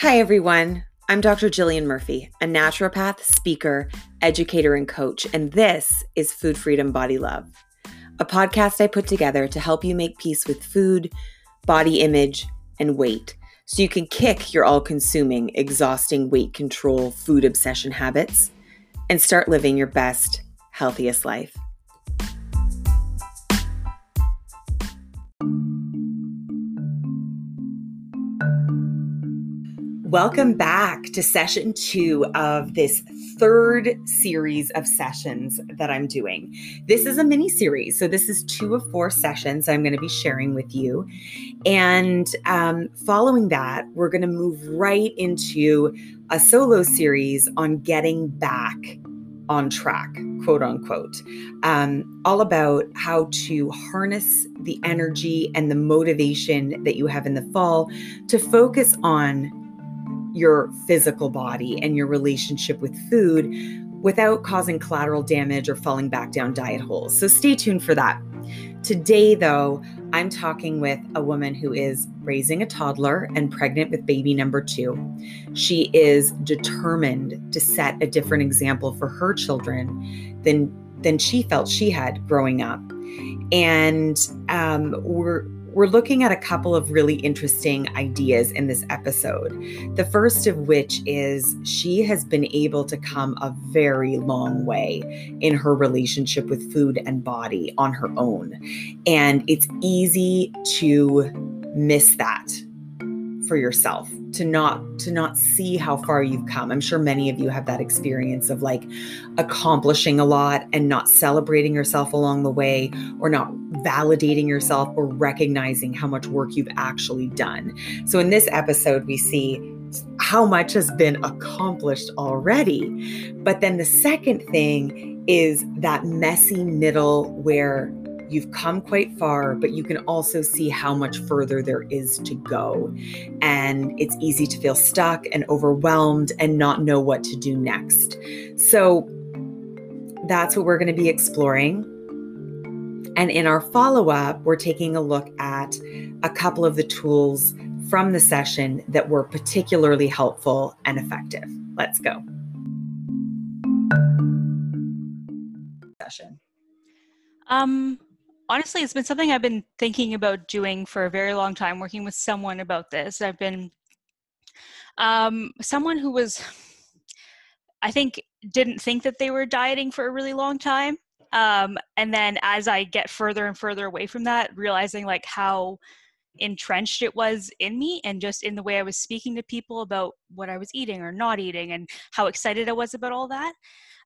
Hi, everyone. I'm Dr. Jillian Murphy, a naturopath, speaker, educator, and coach, and this is Food Freedom Body Love, a podcast I put together to help you make peace with food, body image, and weight so you can kick your all consuming, exhausting weight control, food obsession habits and start living your best, healthiest life. Welcome back to session two of this third series of sessions that I'm doing. This is a mini series. So, this is two of four sessions I'm going to be sharing with you. And um, following that, we're going to move right into a solo series on getting back on track, quote unquote, um, all about how to harness the energy and the motivation that you have in the fall to focus on your physical body and your relationship with food without causing collateral damage or falling back down diet holes. So stay tuned for that. Today, though, I'm talking with a woman who is raising a toddler and pregnant with baby number two. She is determined to set a different example for her children than than she felt she had growing up. And um, we're we're looking at a couple of really interesting ideas in this episode. The first of which is she has been able to come a very long way in her relationship with food and body on her own. And it's easy to miss that for yourself to not to not see how far you've come. I'm sure many of you have that experience of like accomplishing a lot and not celebrating yourself along the way or not validating yourself or recognizing how much work you've actually done. So in this episode we see how much has been accomplished already. But then the second thing is that messy middle where You've come quite far, but you can also see how much further there is to go. And it's easy to feel stuck and overwhelmed and not know what to do next. So that's what we're going to be exploring. And in our follow up, we're taking a look at a couple of the tools from the session that were particularly helpful and effective. Let's go. Session. Um, honestly, it's been something I've been thinking about doing for a very long time, working with someone about this. I've been um, someone who was, I think, didn't think that they were dieting for a really long time. Um, and then as I get further and further away from that, realizing like how entrenched it was in me and just in the way I was speaking to people about what I was eating or not eating and how excited I was about all that.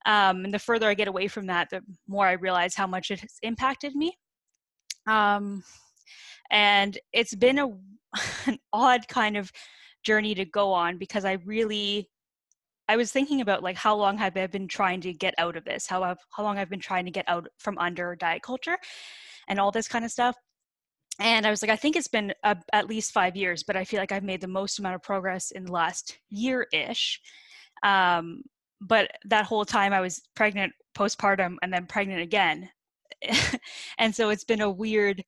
Um, and the further I get away from that, the more I realize how much it has impacted me. Um, and it's been a an odd kind of journey to go on because I really I was thinking about like how long have I been trying to get out of this? How I've, how long I've been trying to get out from under diet culture and all this kind of stuff. And I was like, I think it's been a, at least five years, but I feel like I've made the most amount of progress in the last year ish. Um, but that whole time I was pregnant, postpartum, and then pregnant again. and so it's been a weird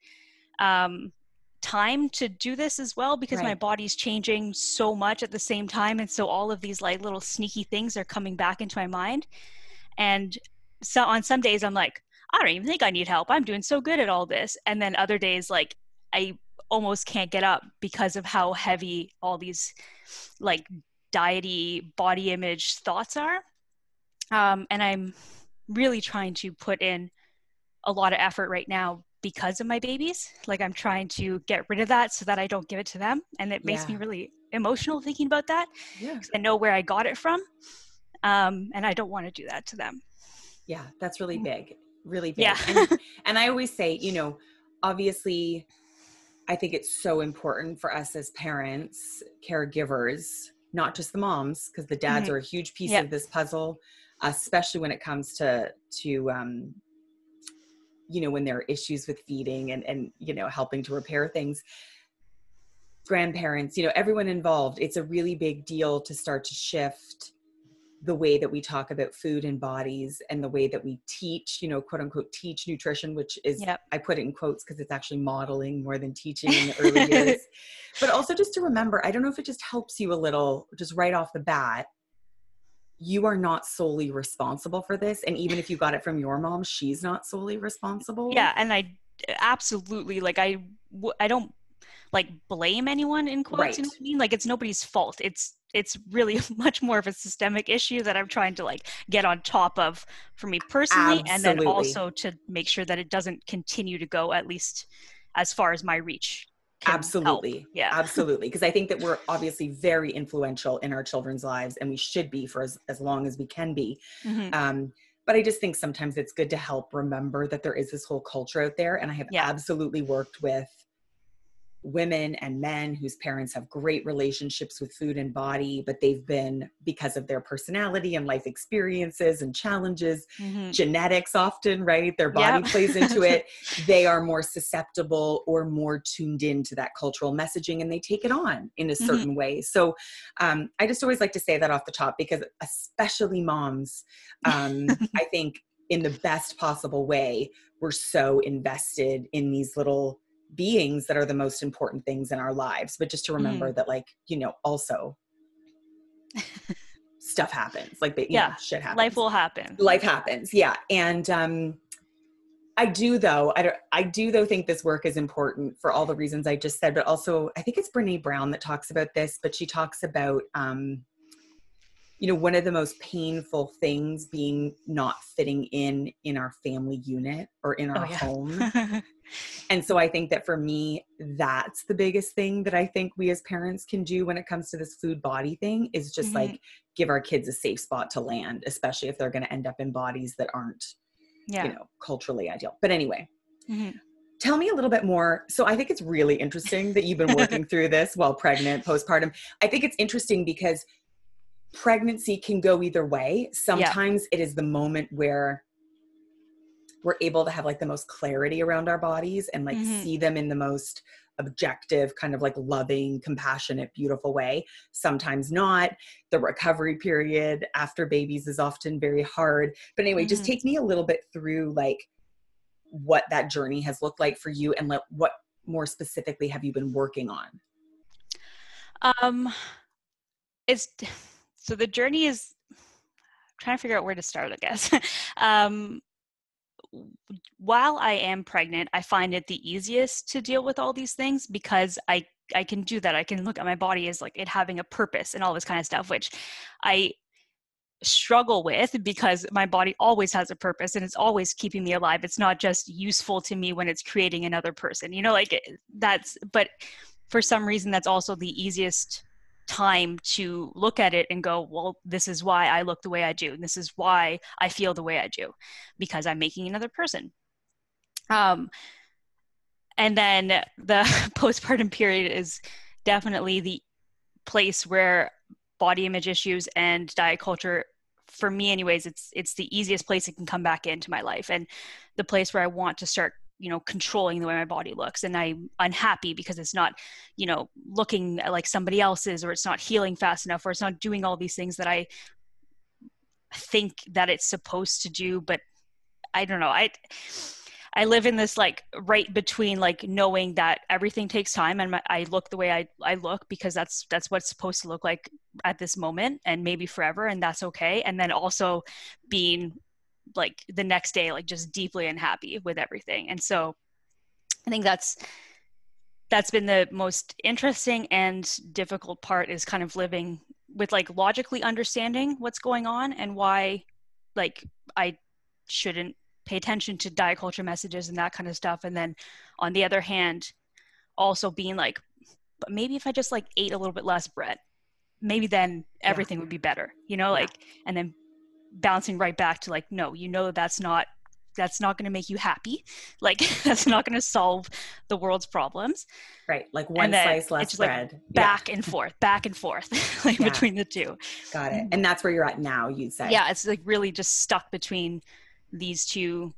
um, time to do this as well because right. my body's changing so much at the same time and so all of these like little sneaky things are coming back into my mind. And so on some days i'm like i don't even think i need help. I'm doing so good at all this. And then other days like i almost can't get up because of how heavy all these like diety body image thoughts are. Um, and i'm really trying to put in a lot of effort right now because of my babies. Like I'm trying to get rid of that so that I don't give it to them. And it makes yeah. me really emotional thinking about that. Yeah. I know where I got it from. Um, and I don't want to do that to them. Yeah, that's really big. Really big. Yeah. and, and I always say, you know, obviously, I think it's so important for us as parents, caregivers, not just the moms, because the dads mm-hmm. are a huge piece yep. of this puzzle, especially when it comes to to um, you know when there are issues with feeding and and you know helping to repair things grandparents you know everyone involved it's a really big deal to start to shift the way that we talk about food and bodies and the way that we teach, you know, quote unquote, teach nutrition, which is, Yep. I put it in quotes because it's actually modeling more than teaching in the early years. But also just to remember, I don't know if it just helps you a little, just right off the bat, you are not solely responsible for this. And even if you got it from your mom, she's not solely responsible. yeah and i absolutely like I, I don't like blame anyone in quotes you know what i mean like it's nobody's fault it's it's really much more of a systemic issue that i'm trying to like get on top of for me personally and then also to make sure that it doesn't continue to go at least as far as my reach can help. Absolutely. yeah Absolutely. Because I think that we're obviously very influential in our children's lives and we should be for as, as long as we can be. Mhm. Um, but I just think sometimes it's good to help remember that there is this whole culture out there. And I have Yeah. absolutely worked with women and men whose parents have great relationships with food and body, but they've been because of their personality and life experiences and challenges, Mhm. genetics often, right? Their body Yep. plays into it. They are more susceptible or more tuned into that cultural messaging and they take it on in a Mhm. certain way. So um, I just always like to say that off the top because, especially moms, um, I think in the best possible way, we're so invested in these little beings that are the most important things in our lives. But just to remember that, like, you know, also stuff happens, like, but, Yeah. know, shit happens life will happen life happens yeah and um i do though i don't i do though think this work is important for all the reasons i just said but also i think it's Brené Brown that talks about this but she talks about um you know one of the most painful things being not fitting in in our family unit or in our Oh, yeah. home and so I think that for me, that's the biggest thing that I think we as parents can do when it comes to this food body thing is just Mhm. like give our kids a safe spot to land, especially if they're going to end up in bodies that aren't, yeah you know, culturally ideal. But anyway, Mhm. tell me a little bit more. So I think it's really interesting that you've been working through this while pregnant, postpartum. I think it's interesting because pregnancy can go either way. Sometimes it is the moment where we're able to have like the most clarity around our bodies and like Mhm. see them in the most objective kind of like loving compassionate beautiful way sometimes not the recovery period after babies is often very hard but anyway just Mhm. take me a little bit through like what that journey has looked like for you and like what more specifically have you been working on Um, it's so the journey is I'm trying to figure out where to start. I guess. um, while I am pregnant, I find it the easiest to deal with all these things because I I can do that. I can look at my body as like it having a purpose and all this kind of stuff, which I struggle with because my body always has a purpose and it's always keeping me alive. It's not just useful to me when it's creating another person. You know, like that's but for some reason that's also the easiest time to look at it and go, well, this is why I look the way I do. This is why I feel the way I do because I'm making another person. Um, and then the postpartum period is definitely the place where body image issues and diet culture for me anyways it's it's the easiest place it can come back into my life and the place where i want to start you know controlling the way my body looks and i'm unhappy because it's not you know looking like somebody else's or it's not healing fast enough or it's not doing all these things that i think that it's supposed to do but i don't know. I i live in this like right between like knowing that everything takes time and my, i look the way i i look because that's that's what's supposed to look like at this moment and maybe forever and that's okay. And then also being like the next day like just deeply unhappy with everything and so i think that's that's been the most interesting and difficult part is kind of living with like logically understanding what's going on and why like i shouldn't pay attention to diet culture messages and that kind of stuff and then on the other hand also being like but maybe if i just like ate a little bit less bread maybe then Yeah. everything would be better you know Yeah. like and then bouncing right back to like no you know that's not that's not going to make you happy. Like that's not going to solve the world's problems. Right like one slice less just, like, bread. Yeah, back and forth back and forth like Yeah. between the two. Got it. And that's where you're at now you'd say? Yeah it's like really just stuck between these two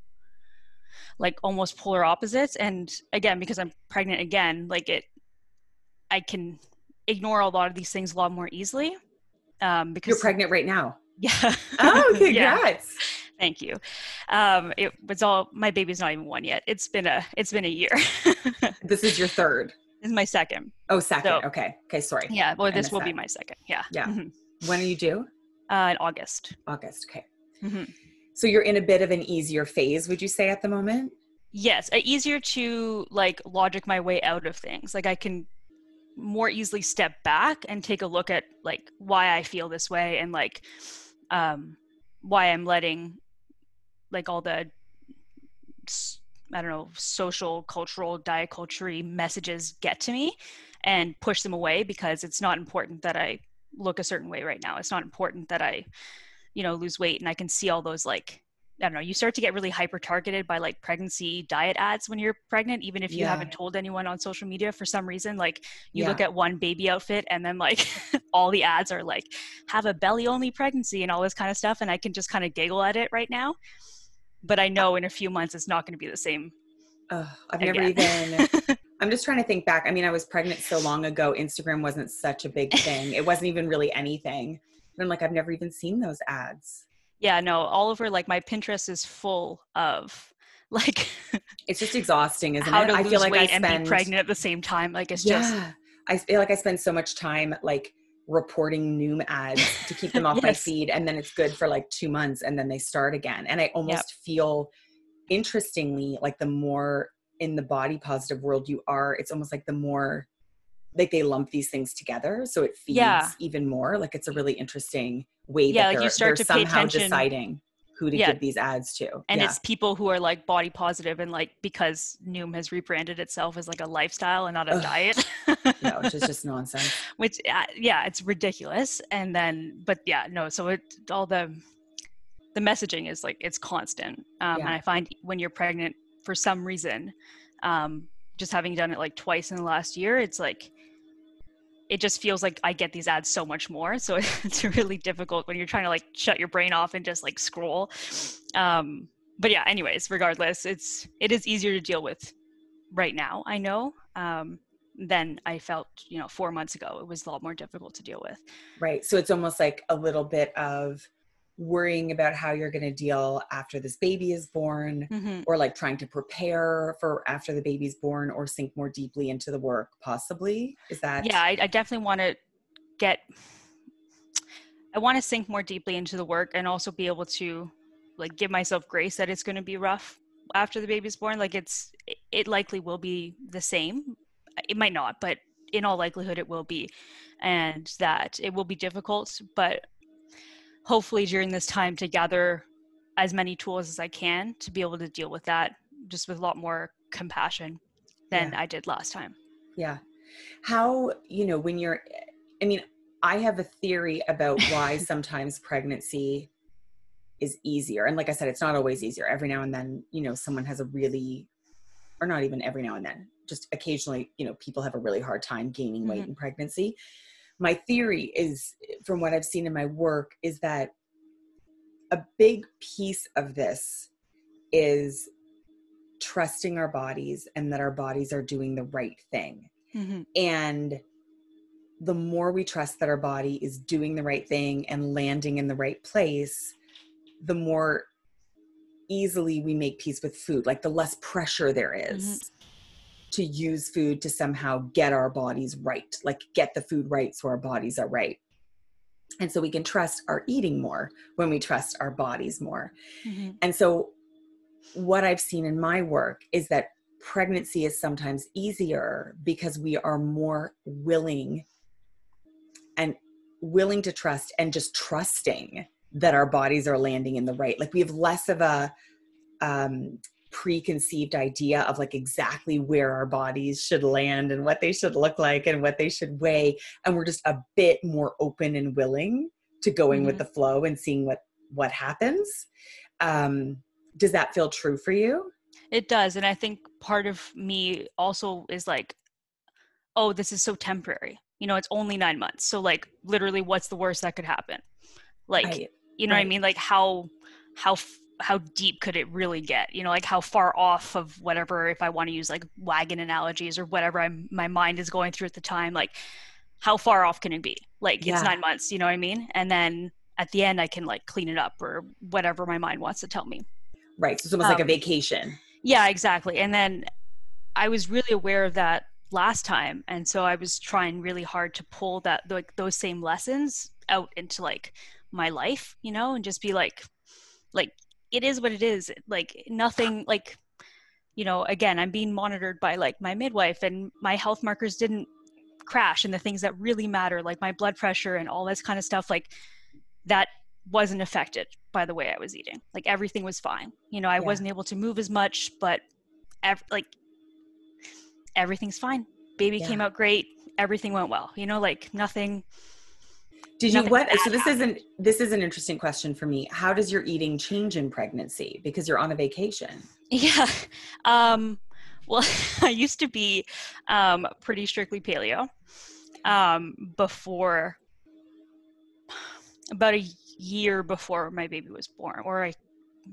like almost polar opposites. And again because i'm pregnant again like it i can ignore a lot of these things a lot more easily um because you're pregnant right now Yeah. Oh, congrats. Yeah. Thank you. Um, it was all my baby's not even one yet. It's been a it's been a year. this is your third. This is my second. Oh, second. So, okay. Okay. Sorry. Yeah. Well, this will that. be my second. Yeah. Yeah. Mm-hmm. When are you due? Uh, in August. August. Okay. Mm-hmm. So you're in a bit of an easier phase, would you say, at the moment? Yes, easier to like logic my way out of things. Like I can more easily step back and take a look at like why I feel this way and like um why I'm letting like all the I don't know social cultural diet culture messages get to me and push them away because it's not important that I look a certain way right now. It's not important that I you know lose weight and I can see all those like I don't know, you start to get really hyper targeted by like pregnancy diet ads when you're pregnant, even if you yeah. haven't told anyone on social media for some reason. Like you yeah. look at one baby outfit and then like all the ads are like, have a belly only pregnancy and all this kind of stuff. And I can just kind of giggle at it right now. But I know in a few months it's not going to be the same. Uh, I've never even. I'm just trying to think back. I mean, I was pregnant so long ago. Instagram wasn't such a big thing. it wasn't even really anything. And I'm like, I've never even seen those ads yeah no all over like my pinterest is full of like it's just exhausting isn't how it to I lose feel like weight I spend, and be pregnant at the same time like it's yeah, just I feel like I spend so much time like reporting Noom ads to keep them off yes. my feed and then it's good for like 2 months and then they start again and I almost yep. feel interestingly like the more in the body positive world you are it's almost like the more like they lump these things together so it feeds yeah. even more like it's a really interesting way yeah, that like you start to somehow deciding who to yeah. give these ads to. And yeah. it's people who are like body positive and like because Noom has rebranded itself as like a lifestyle and not a Ugh. diet. no, which is just nonsense. Which uh, yeah, it's ridiculous. And then but yeah, no, so it all the the messaging is like it's constant. Um, and I find when you're pregnant for some reason um, just having done it like twice in the last year, it's like it just feels like I get these ads so much more. So it's really difficult when you're trying to like shut your brain off and just like scroll. Um, but yeah, anyways, regardless, it's it is easier to deal with right now. I know um, than I felt, you know, four months ago. It was a lot more difficult to deal with. Right. So it's almost like a little bit of worrying about how you're going to deal after this baby is born mm-hmm. or like trying to prepare for after the baby's born or sink more deeply into the work possibly? Is that yeah i, I definitely want to get i want to sink more deeply into the work and also be able to like give myself grace that it's going to be rough after the baby's born. Like it's it likely will be the same. It might not but in all likelihood it will be. And that it will be difficult but hopefully during this time to gather as many tools as I can to be able to deal with that just with a lot more compassion than yeah. I did last time. Yeah. How, you know, when you're, I mean, I have a theory about why sometimes pregnancy is easier. And like I said, it's not always easier. Every now and then, you know, someone has a really, or not even every now and then, just occasionally, you know, people have a really hard time gaining weight mm-hmm. in pregnancy my theory is from what I've seen in my work is that a big piece of this is trusting our bodies and that our bodies are doing the right thing. Mm-hmm. And the more we trust that our body is doing the right thing and landing in the right place, the more easily we make peace with food, like the less pressure there is. Mm-hmm to use food to somehow get our bodies right, like get the food right so our bodies are right. And so we can trust our eating more when we trust our bodies more. Mm-hmm. And so, what I've seen in my work is that pregnancy is sometimes easier because we are more willing and willing to trust and just trusting that our bodies are landing in the right like we have less of a um preconceived idea of like exactly where our bodies should land and what they should look like and what they should weigh and we're just a bit more open and willing to going mm-hmm. with the flow and seeing what what happens um does that feel true for you it does and i think part of me also is like oh this is so temporary you know it's only 9 months so like literally what's the worst that could happen like right. you know right. what i mean like how how how deep could it really get you know like how far off of whatever if i want to use like wagon analogies or whatever i'm my mind is going through at the time like how far off can it be like yeah. it's nine months you know what i mean and then at the end I can like clean it up or whatever my mind wants to tell me. Right. So it's almost um, like a um, vacation. Yeah, exactly. And then I was really aware of that last time and so I was trying really hard to pull that like those same lessons out into like my life, you know, and just be like like it is what it is. Like nothing like you know, again, I'm being monitored by like my midwife and my health markers didn't crash and the things that really matter like my blood pressure and all this kind of stuff like that wasn't affected by the way I was eating. Like everything was fine. You know, I yeah. wasn't able to move as much, but ev- like everything's fine. Baby yeah. came out great. Everything went well. You know, like nothing. Did you what? So this happened. isn't this is an interesting question for me. How does your eating change in pregnancy because you're on a vacation? Yeah. Um, well, I used to be um, pretty strictly paleo um, before about a year before my baby was born, or I,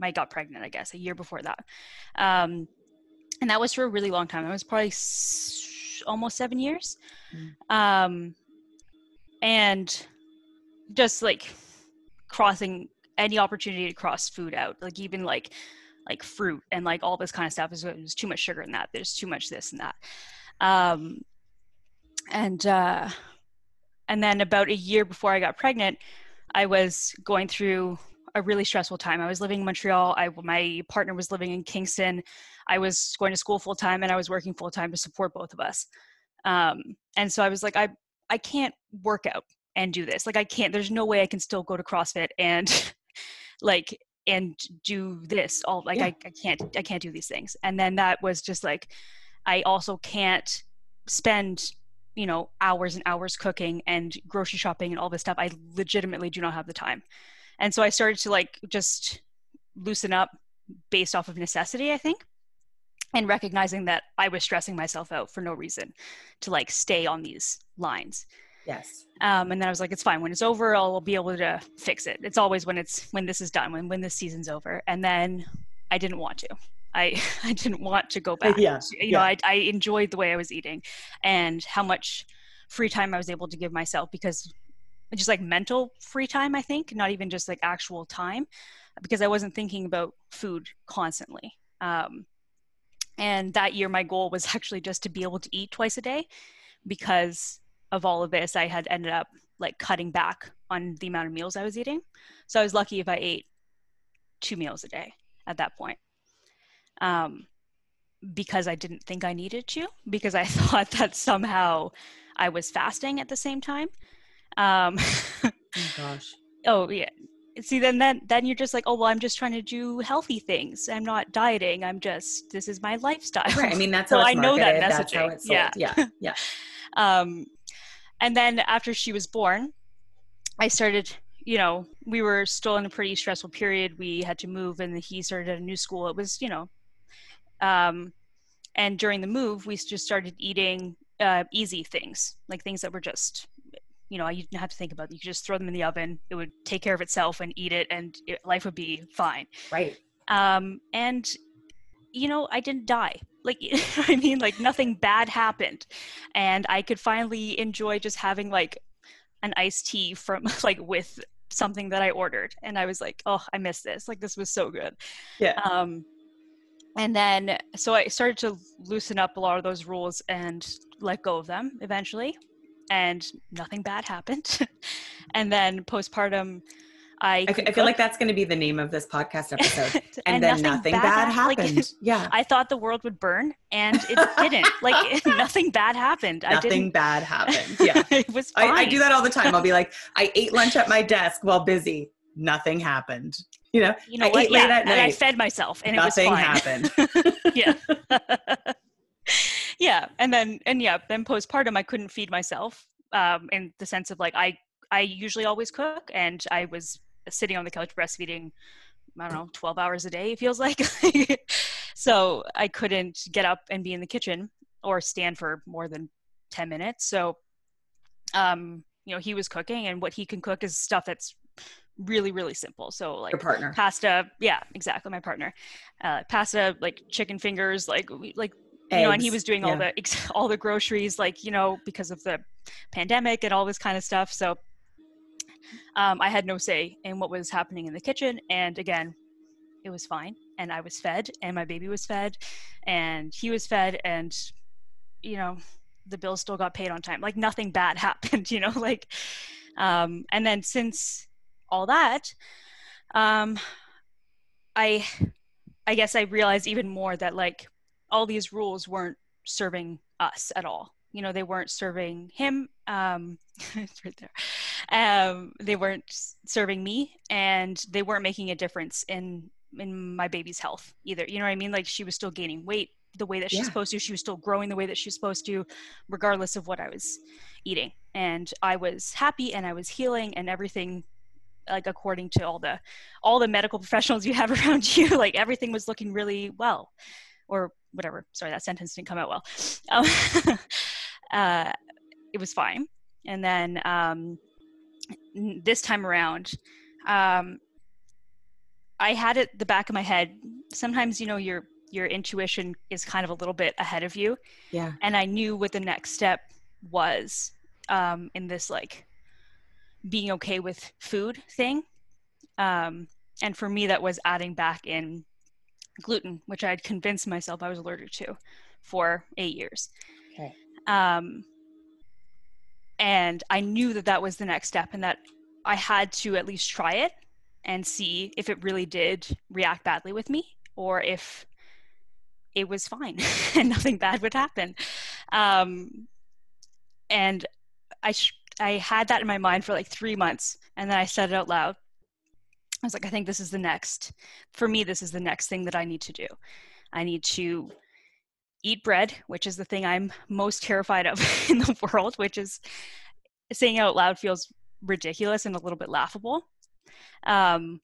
I got pregnant, I guess, a year before that. Um, and that was for a really long time. It was probably s- almost seven years. Mm. Um, and just like crossing any opportunity to cross food out, like even like like fruit and like all this kind of stuff is there's too much sugar in that. There's too much this and that. Um, and uh, and then about a year before I got pregnant, I was going through a really stressful time. I was living in Montreal. I, my partner was living in Kingston. I was going to school full time and I was working full time to support both of us. Um, and so I was like, I, I can't work out and do this. Like I can't, there's no way I can still go to CrossFit and like, and do this all like yeah. I, I can't, I can't do these things. And then that was just like, I also can't spend you know hours and hours cooking and grocery shopping and all this stuff i legitimately do not have the time and so i started to like just loosen up based off of necessity i think and recognizing that i was stressing myself out for no reason to like stay on these lines yes um, and then i was like it's fine when it's over i'll be able to fix it it's always when it's when this is done when when this season's over and then i didn't want to I, I didn't want to go back. Yeah. You know, I, I enjoyed the way I was eating and how much free time I was able to give myself because just like mental free time, I think, not even just like actual time, because I wasn't thinking about food constantly. Um, and that year, my goal was actually just to be able to eat twice a day because of all of this. I had ended up like cutting back on the amount of meals I was eating. So I was lucky if I ate two meals a day at that point um, because I didn't think I needed to, because I thought that somehow I was fasting at the same time. Um, oh gosh. Oh yeah. See, then then then you're just like, oh well, I'm just trying to do healthy things. I'm not dieting. I'm just this is my lifestyle. Right. I mean, that's so how I know that messaging. That's how it's sold. Yeah. Yeah. Yeah. um, and then after she was born, I started you know, we were still in a pretty stressful period. We had to move, and he started at a new school. It was, you know, um, and during the move, we just started eating uh, easy things, like things that were just, you know, you didn't have to think about. It. You could just throw them in the oven; it would take care of itself and eat it, and it, life would be fine. Right. Um, and you know, I didn't die. Like, I mean, like nothing bad happened, and I could finally enjoy just having like an iced tea from like with something that I ordered, and I was like, oh, I miss this. Like, this was so good. Yeah. Um, and then so i started to loosen up a lot of those rules and let go of them eventually and nothing bad happened and then postpartum I, I, I feel like that's going to be the name of this podcast episode. And, and then nothing, nothing bad, bad, happened. Like, yeah. I thought the world would burn and it didn't. like nothing bad happened. Nothing bad happened. Yeah. it was I, I, do that all the time. I'll be like, I ate lunch at my desk while busy. Nothing happened you know, you know I what? yeah, and I fed myself, and Nothing it was Nothing happened. yeah, yeah, and then and yeah, then postpartum, I couldn't feed myself, um, in the sense of like I I usually always cook, and I was sitting on the couch breastfeeding. I don't know, 12 hours a day, it feels like. so I couldn't get up and be in the kitchen or stand for more than 10 minutes. So, um, you know, he was cooking, and what he can cook is stuff that's really really simple so like your partner pasta yeah exactly my partner uh pasta like chicken fingers like like Eggs. you know and he was doing yeah. all the all the groceries like you know because of the pandemic and all this kind of stuff so Um, I had no say in what was happening in the kitchen. And again, it was fine. And I was fed, and my baby was fed, and he was fed, and, you know, the bill still got paid on time. Like nothing bad happened, you know, like, um, and then since all that, um, I, I guess I realized even more that like all these rules weren't serving us at all. You know, they weren't serving him. Um, right there. Um, they weren't serving me, and they weren't making a difference in in my baby's health either. You know what I mean? Like she was still gaining weight the way that she's yeah. supposed to. She was still growing the way that she's supposed to, regardless of what I was eating. And I was happy, and I was healing, and everything like according to all the all the medical professionals you have around you like everything was looking really well or whatever. Sorry, that sentence didn't come out well. Um, uh, it was fine. And then um, this time around, um, I had it the back of my head. Sometimes, you know, your your intuition is kind of a little bit ahead of you. Yeah. And I knew what the next step was um, in this like being okay with food thing. Um, and for me, that was adding back in gluten, which I had convinced myself I was allergic to for eight years. Um, and I knew that that was the next step and that I had to at least try it and see if it really did react badly with me or if it was fine and nothing bad would happen. Um, and I, sh- I had that in my mind for like three months and then I said it out loud I was like, I think this is the next, for me, this is the next thing that I need to do. I need to eat bread, which is the thing I'm most terrified of in the world, which is saying out loud feels ridiculous and a little bit laughable. Um,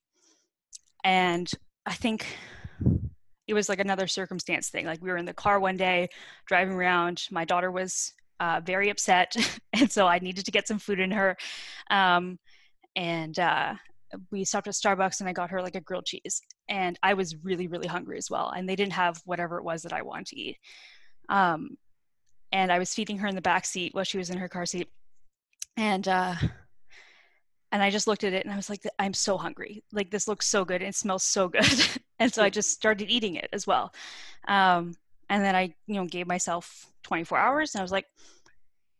and I think it was like another circumstance thing. Like we were in the car one day driving around. My daughter was uh, very upset, and so I needed to get some food in her. Um, and uh, we stopped at Starbucks and I got her like a grilled cheese. And I was really, really hungry as well. And they didn't have whatever it was that I wanted to eat. Um, and I was feeding her in the back seat while she was in her car seat. And uh, and I just looked at it and I was like, I'm so hungry. Like this looks so good. It smells so good. and so I just started eating it as well. Um, and then I, you know, gave myself 24 hours and I was like,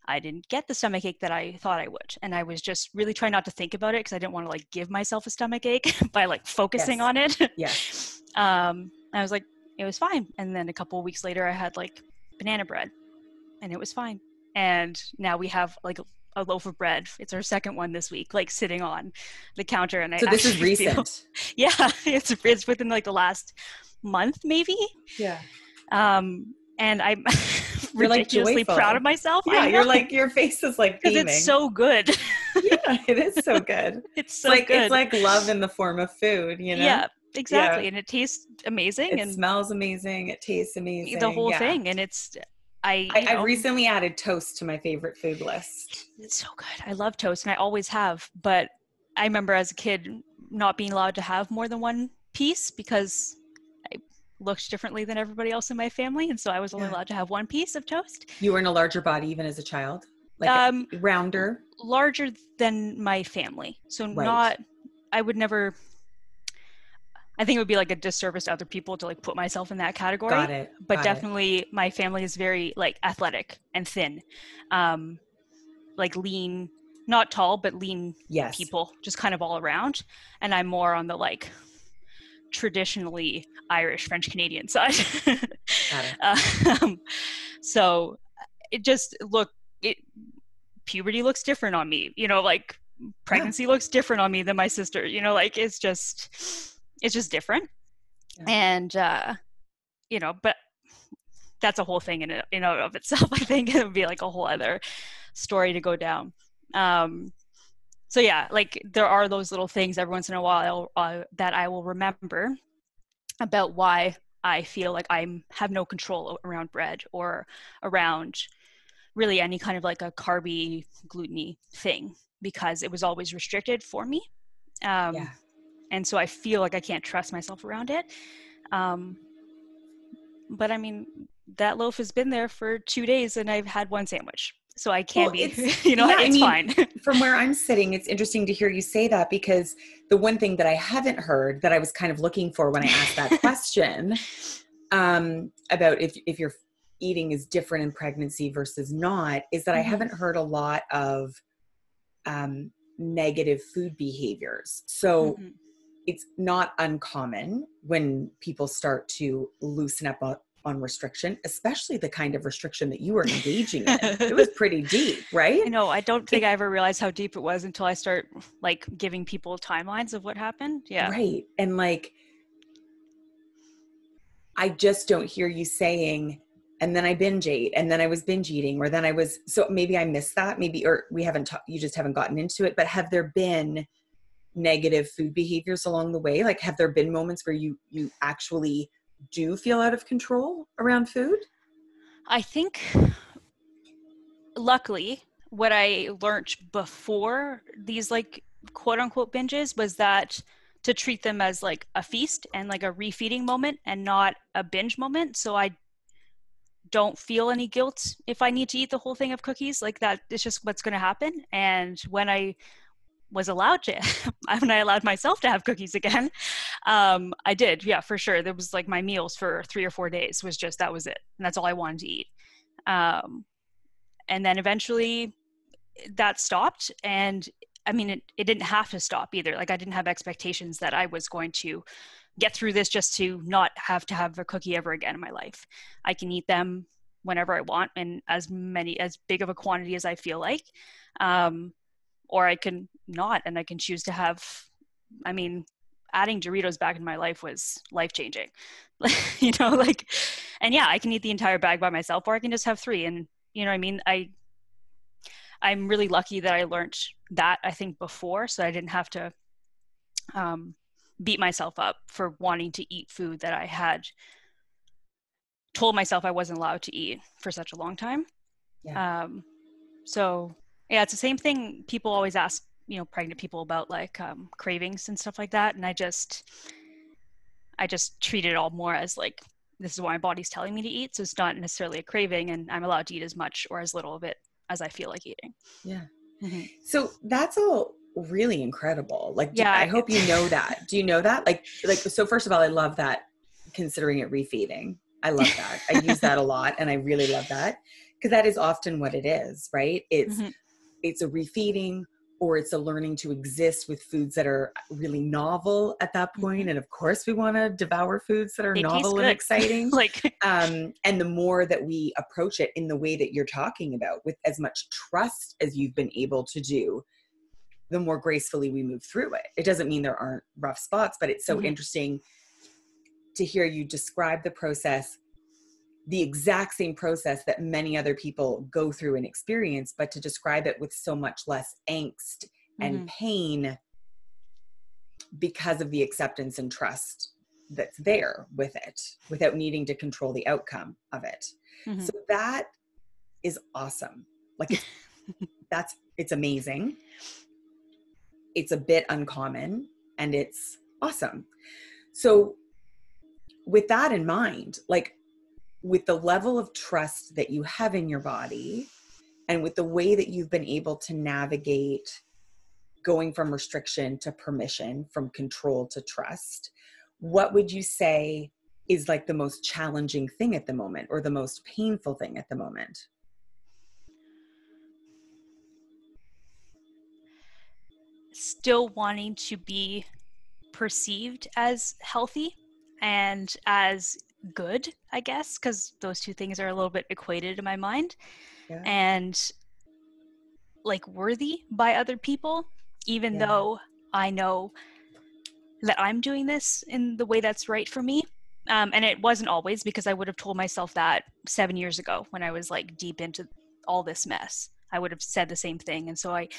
I didn't get the stomach ache that I thought I would. And I was just really trying not to think about it because I didn't want to like give myself a stomach ache by like focusing yes. on it. Yeah. um, I was like, it was fine. And then a couple weeks later, I had like banana bread and it was fine. And now we have like a loaf of bread. It's our second one this week, like sitting on the counter. And I so this is recent. Feel, yeah, it's it's within like the last month, maybe. Yeah. Um, and I'm you're ridiculously like proud of myself. Yeah, you're like your face is like because it's so good. yeah, it is so good. It's so like good. it's like love in the form of food. You know. Yeah, exactly, yeah. and it tastes amazing. It and smells amazing. It tastes amazing. The whole yeah. thing, and it's. I, I, I recently added toast to my favorite food list. It's so good. I love toast, and I always have. But I remember as a kid not being allowed to have more than one piece because looked differently than everybody else in my family, and so I was only yeah. allowed to have one piece of toast. You were in a larger body even as a child, like um, rounder, larger than my family. So right. not, I would never. I think it would be like a disservice to other people to like put myself in that category. Got it. But Got definitely, it. my family is very like athletic and thin, um, like lean, not tall, but lean yes. people, just kind of all around. And I'm more on the like traditionally Irish, French Canadian side. um, so it just look it puberty looks different on me. You know, like pregnancy yeah. looks different on me than my sister. You know, like it's just it's just different. Yeah. And uh, you know, but that's a whole thing in it, in of itself. I think it would be like a whole other story to go down. Um, so yeah like there are those little things every once in a while uh, that i will remember about why i feel like i have no control around bread or around really any kind of like a carby gluteny thing because it was always restricted for me um, yeah. and so i feel like i can't trust myself around it um, but i mean that loaf has been there for two days and i've had one sandwich so I can well, be, you know, yeah, it's I mean, fine. from where I'm sitting, it's interesting to hear you say that because the one thing that I haven't heard that I was kind of looking for when I asked that question um, about if if your eating is different in pregnancy versus not is that mm-hmm. I haven't heard a lot of um, negative food behaviors. So. Mm-hmm. It's not uncommon when people start to loosen up on restriction, especially the kind of restriction that you were engaging in. it was pretty deep, right? I know. I don't think I ever realized how deep it was until I start like giving people timelines of what happened. Yeah. Right. And like, I just don't hear you saying, and then I binge ate, and then I was binge eating, or then I was, so maybe I missed that, maybe, or we haven't, ta- you just haven't gotten into it, but have there been negative food behaviors along the way? Like, have there been moments where you, you actually do feel out of control around food? I think, luckily, what I learned before these like quote unquote binges was that to treat them as like a feast and like a refeeding moment and not a binge moment. So I don't feel any guilt if I need to eat the whole thing of cookies. Like that is just what's going to happen. And when I was allowed to when I allowed myself to have cookies again. Um, I did, yeah, for sure. There was like my meals for three or four days was just that was it, and that's all I wanted to eat. Um, and then eventually that stopped, and I mean, it, it didn't have to stop either. Like I didn't have expectations that I was going to get through this just to not have to have a cookie ever again in my life. I can eat them whenever I want and as many as big of a quantity as I feel like. Um, or I can not and I can choose to have I mean adding Doritos back in my life was life changing. you know, like and yeah, I can eat the entire bag by myself or I can just have 3 and you know I mean? I I'm really lucky that I learned that I think before so I didn't have to um, beat myself up for wanting to eat food that I had told myself I wasn't allowed to eat for such a long time. Yeah. Um, so yeah it's the same thing people always ask you know pregnant people about like um, cravings and stuff like that and i just i just treat it all more as like this is what my body's telling me to eat so it's not necessarily a craving and i'm allowed to eat as much or as little of it as i feel like eating. Yeah. Mm-hmm. so that's all really incredible. Like yeah i hope you know that. Do you know that? Like like so first of all i love that considering it refeeding. I love that. I use that a lot and i really love that because that is often what it is right? It's mm-hmm it's a refeeding or it's a learning to exist with foods that are really novel at that mm-hmm. point. And of course, we want to devour foods that are they novel and exciting. like, um, and the more that we approach it in the way that you're talking about, with as much trust as you've been able to do, the more gracefully we move through it. It doesn't mean there aren't rough spots, but it's so mm-hmm. interesting to hear you describe the process the exact same process that many other people go through and experience, but to describe it with so much less angst mm-hmm. and pain because of the acceptance and trust that's there with it without needing to control the outcome of it. Mm-hmm. So that is awesome. Like it's, that's it's amazing. It's a bit uncommon and it's awesome. So with that in mind, like with the level of trust that you have in your body and with the way that you've been able to navigate going from restriction to permission, from control to trust, what would you say is like the most challenging thing at the moment or the most painful thing at the moment? Still wanting to be perceived as healthy and as good, I guess, because those two things are a little bit equated in my mind. Yeah. And like worthy by other people, even yeah. though I know that I'm doing this in the way that's right for me. Um, and it wasn't always because I would have told myself that seven years ago when I was like deep into all this mess. I would have said the same thing. And so I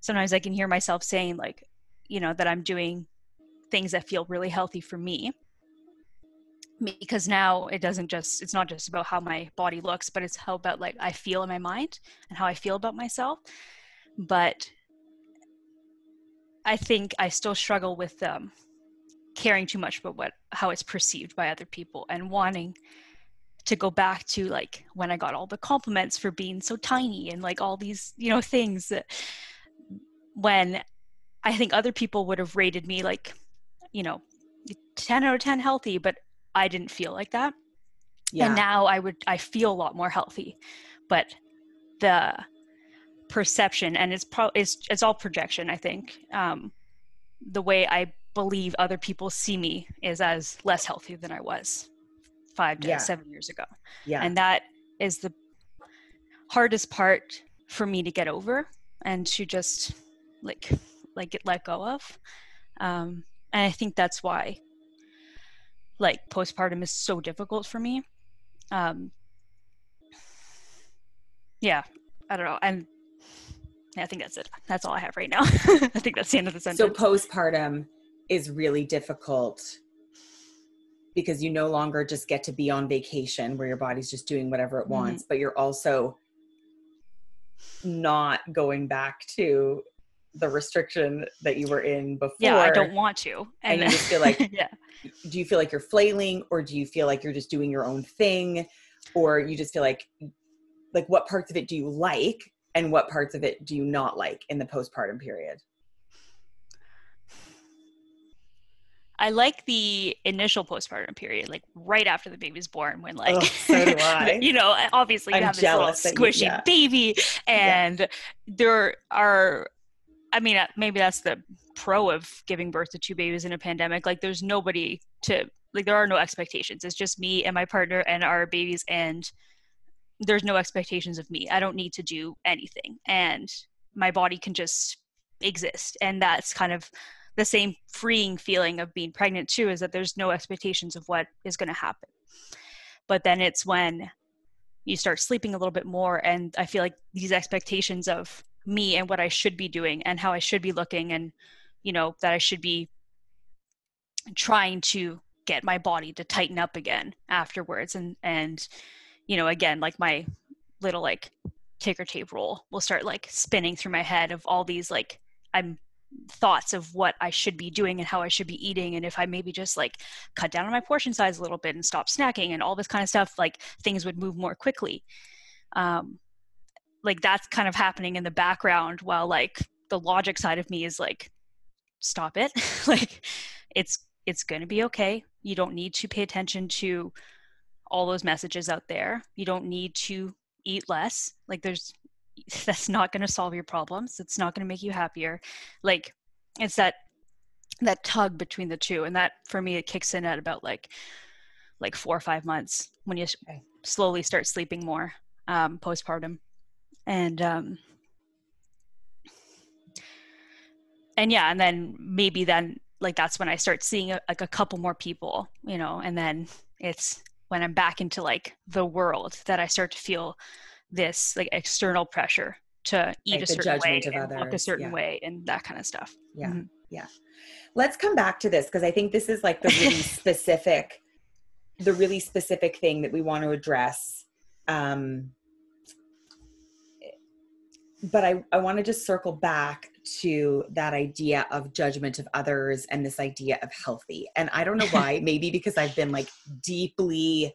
sometimes I can hear myself saying, like, you know, that I'm doing things that feel really healthy for me because now it doesn't just it's not just about how my body looks but it's how about like i feel in my mind and how i feel about myself. But i think i still struggle with um, caring too much about what how it's perceived by other people and wanting to go back to like when I got all the compliments for being so tiny and like all these, you know, things that when I think other people would have rated me like, you know, 10 out of 10 healthy, but I didn't feel like that. Yeah. And now I would, I feel a lot more healthy, but the perception and it's pro it's, it's all projection, I think. Um, the way I believe other people see me is as less healthy than I was five to yeah. seven years ago. Yeah. And that is the hardest part for me to get over and to just like like get let go of. Um, and I think that's why like postpartum is so difficult for me. Um, yeah, I don't know. And I think that's it. That's all I have right now. I think that's the end of the sentence. So postpartum is really difficult because you no longer just get to be on vacation where your body's just doing whatever it wants, mm-hmm. but you're also not going back to the restriction that you were in before. Yeah, I don't want to. And, and you just feel like, yeah. Do you feel like you're flailing, or do you feel like you're just doing your own thing, or you just feel like, like what parts of it do you like, and what parts of it do you not like in the postpartum period? I like the initial postpartum period, like right after the baby's born, when like, oh, so do I. you know, obviously you I'm have this little squishy you, yeah. baby, and yeah. there are, I mean, uh, maybe that's the pro of giving birth to two babies in a pandemic. Like, there's nobody to like, there are no expectations. It's just me and my partner and our babies, and there's no expectations of me. I don't need to do anything, and my body can just exist, and that's kind of the same freeing feeling of being pregnant too is that there's no expectations of what is going to happen but then it's when you start sleeping a little bit more and i feel like these expectations of me and what i should be doing and how i should be looking and you know that i should be trying to get my body to tighten up again afterwards. And and you know again like my little like ticker tape roll will start like spinning through my head of all these like i'm thoughts of what I should be doing and how I should be eating. And if I maybe just like cut down on my portion size a little bit and stop snacking and all this kind of stuff like things would move more quickly. Um like that's kind of happening in the background while like the logic side of me is like stop it. Like it's it's going to be okay. You don't need to pay attention to all those messages out there. You don't need to eat less. Like there's that's not going to solve your problems. It's not going to make you happier. Like it's that that tug between the two and that for me it kicks in at about like like four or five months when you slowly start sleeping more um, postpartum and um and yeah and then maybe then like that's when i start seeing a, like a couple more people you know and then it's when i'm back into like the world that i start to feel this like external pressure to eat like a certain way and look a certain yeah. way and that kind of stuff. Yeah. Mm-hmm. Yeah. Let's come back to this because I think this is like the really specific, the really specific thing that we want to address. Um, but I, I want to just circle back to that idea of judgment of others and this idea of healthy. And I don't know why, maybe because I've been like deeply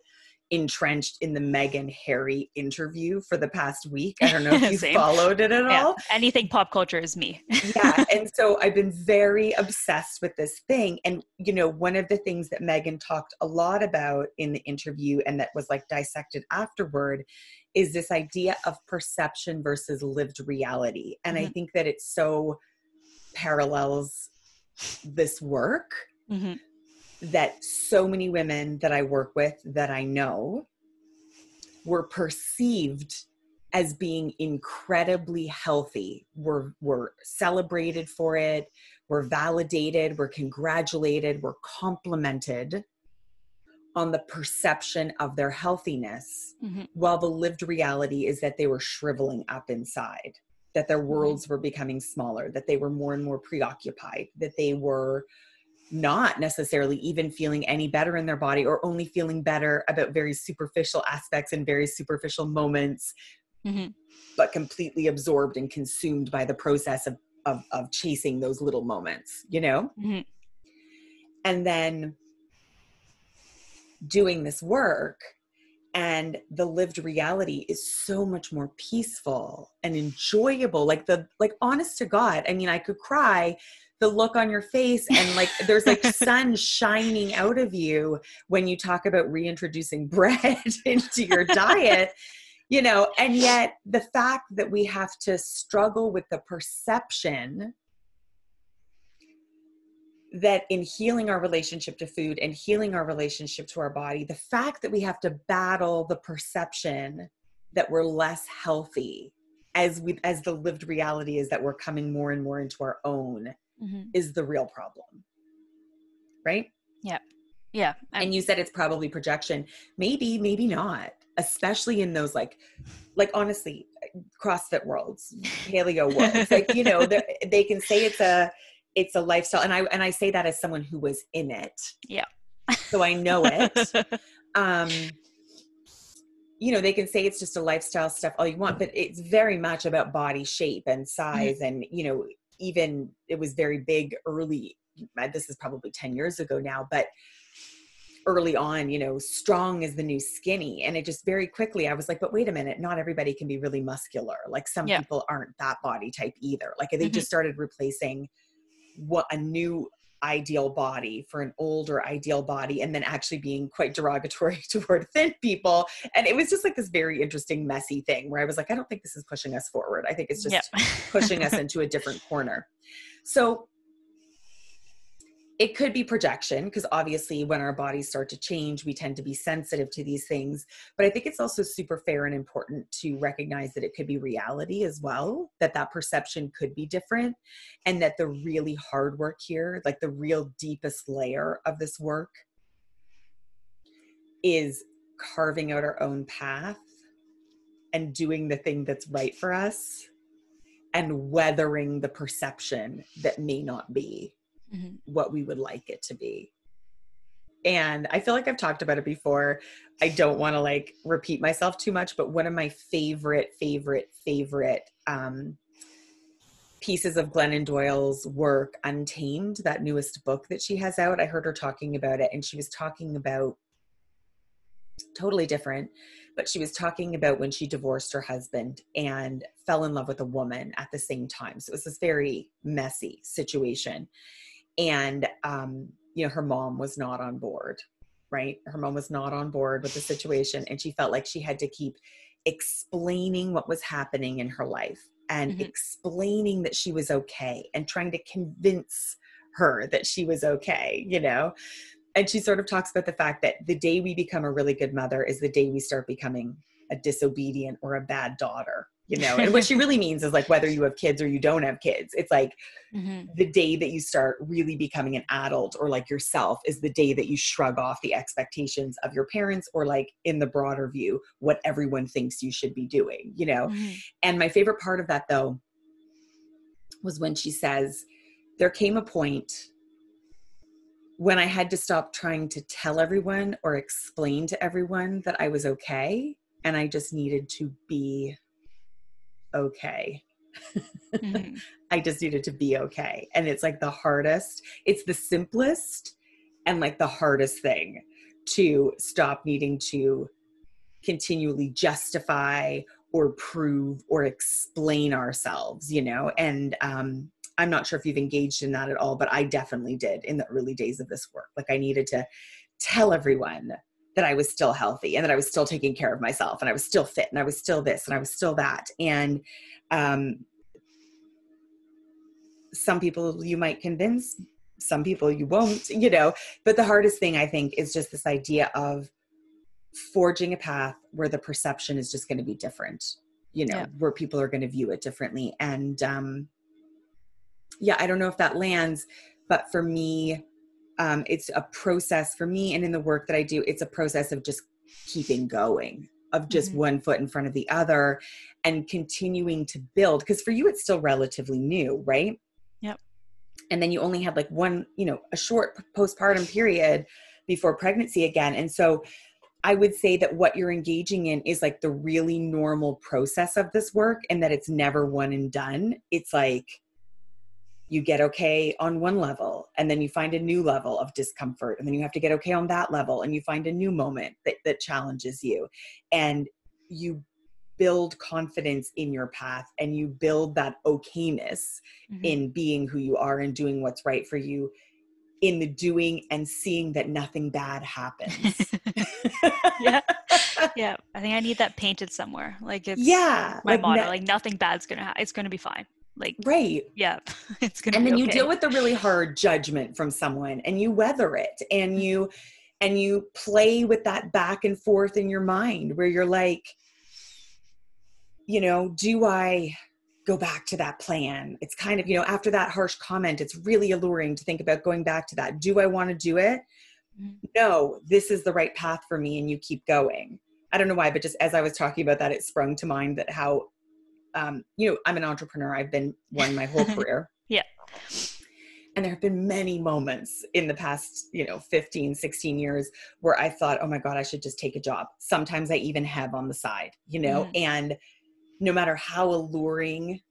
entrenched in the Meghan Harry interview for the past week. I don't know if you followed it at yeah. all. Anything pop culture is me. yeah. And so I've been very obsessed with this thing. And, you know, one of the things that Meghan talked a lot about in the interview and that was like dissected afterward is this idea of perception versus lived reality. And mm-hmm. I think that it so parallels this work. Mm-hmm that so many women that I work with that I know were perceived as being incredibly healthy. Were were celebrated for it, were validated, were congratulated, were complimented on the perception of their healthiness, mm-hmm. while the lived reality is that they were shriveling up inside, that their worlds mm-hmm. were becoming smaller, that they were more and more preoccupied, that they were not necessarily even feeling any better in their body or only feeling better about very superficial aspects and very superficial moments mm-hmm. but completely absorbed and consumed by the process of, of, of chasing those little moments you know mm-hmm. and then doing this work and the lived reality is so much more peaceful and enjoyable. Like the like honest to god i mean i could cry the look on your face and like there's like sun shining out of you when you talk about reintroducing bread into your diet you know and yet the fact that we have to struggle with the perception that in healing our relationship to food and healing our relationship to our body, the fact that we have to battle the perception that we're less healthy as we as the lived reality is that we're coming more and more into our own mm-hmm. is the real problem. Right? Yeah. Yeah. I'm- and you said it's probably projection. Maybe, maybe not. Especially in those like like honestly, CrossFit worlds, paleo worlds. like, you know, they can say it's a it's a lifestyle and i and i say that as someone who was in it yeah so i know it um you know they can say it's just a lifestyle stuff all you want but it's very much about body shape and mm-hmm. size mm-hmm. and you know even it was very big early this is probably 10 years ago now but early on you know strong is the new skinny and it just very quickly i was like but wait a minute not everybody can be really muscular like some yeah. people aren't that body type either like they mm-hmm. just started replacing what a new ideal body for an older ideal body and then actually being quite derogatory toward thin people. And it was just like this very interesting messy thing where i was like i don't think this is pushing us forward. I think it's just pushing us into a different corner. So it could be projection because obviously when our bodies start to change we tend to be sensitive to these things. But i think it's also super fair and important to recognize that it could be reality as well that that perception could be different and that the really hard work here like the real deepest layer of this work is carving out our own path and doing the thing that's right for us and weathering the perception that may not be mm-hmm. what we would like it to be. And I feel like I've talked about it before. I don't want to like repeat myself too much, but one of my favorite, favorite, favorite um, pieces of Glennon Doyle's work, Untamed, that newest book that she has out. I heard her talking about it, and she was talking about totally different, but she was talking about when she divorced her husband and fell in love with a woman at the same time. So it was this very messy situation and um, you know her mom was not on board right her mom was not on board with the situation and she felt like she had to keep explaining what was happening in her life and mm-hmm. explaining that she was okay and trying to convince her that she was okay you know and she sort of talks about the fact that the day we become a really good mother is the day we start becoming a disobedient or a bad daughter you know and what she really means is like whether you have kids or you don't have kids it's like mm-hmm. the day that you start really becoming an adult or like yourself is the day that you shrug off the expectations of your parents or like in the broader view what everyone thinks you should be doing you know mm-hmm. and my favorite part of that though was when she says there came a point when I had to stop trying to tell everyone or explain to everyone that I was okay and I just needed to be okay. Mm-hmm. I just needed to be okay. And it's like the hardest, it's the simplest and like the hardest thing to stop needing to continually justify or prove or explain ourselves, you know? And um, I'm not sure if you've engaged in that at all, but I definitely did in the early days of this work. Like I needed to tell everyone that I was still healthy and that I was still taking care of myself and I was still fit and I was still this and I was still that. And um, some people you might convince, some people you won't, you know. But the hardest thing I think is just this idea of forging a path where the perception is just going to be different, you know, yeah. where people are going to view it differently. And um, yeah, I don't know if that lands, but for me, um, it's a process for me and in the work that i do it's a process of just keeping going of just mm-hmm. one foot in front of the other and continuing to build because for you it's still relatively new right? Yep. And then you only had like one you know a short postpartum period before pregnancy again. And so i would say that what you're engaging in is like the really normal process of this work and that it's never one and done. It's like you get okay on one level and then you find a new level of discomfort and then you have to get okay on that level and you find a new moment that, that challenges you and you build confidence in your path and you build that okayness mm-hmm. in being who you are and doing what's right for you in the doing and seeing that nothing bad happens. yeah. Yeah. I think I need that painted somewhere. Like it's yeah, my like motto. like nothing bad's gonna happen. It's gonna be fine. Like right. Yeah. It's gonna And then okay. you deal with the really hard judgment from someone and you weather it and mm-hmm. you and you play with that back and forth in your mind where you're like, you know, do I go back to that plan? It's kind of, you know, after that harsh comment, it's really alluring to think about going back to that. Do I want to do it? Mm-hmm. No, this is the right path for me, and you keep going. I don't know why, but just as I was talking about that, it sprung to mind that how, um, you know, I'm an entrepreneur. I've been one my whole career. yeah. And there have been many moments in the past, you know, 15, 16 years where I thought, oh my God, I should just take a job. Sometimes I even have on the side, you know, mm. and no matter how alluring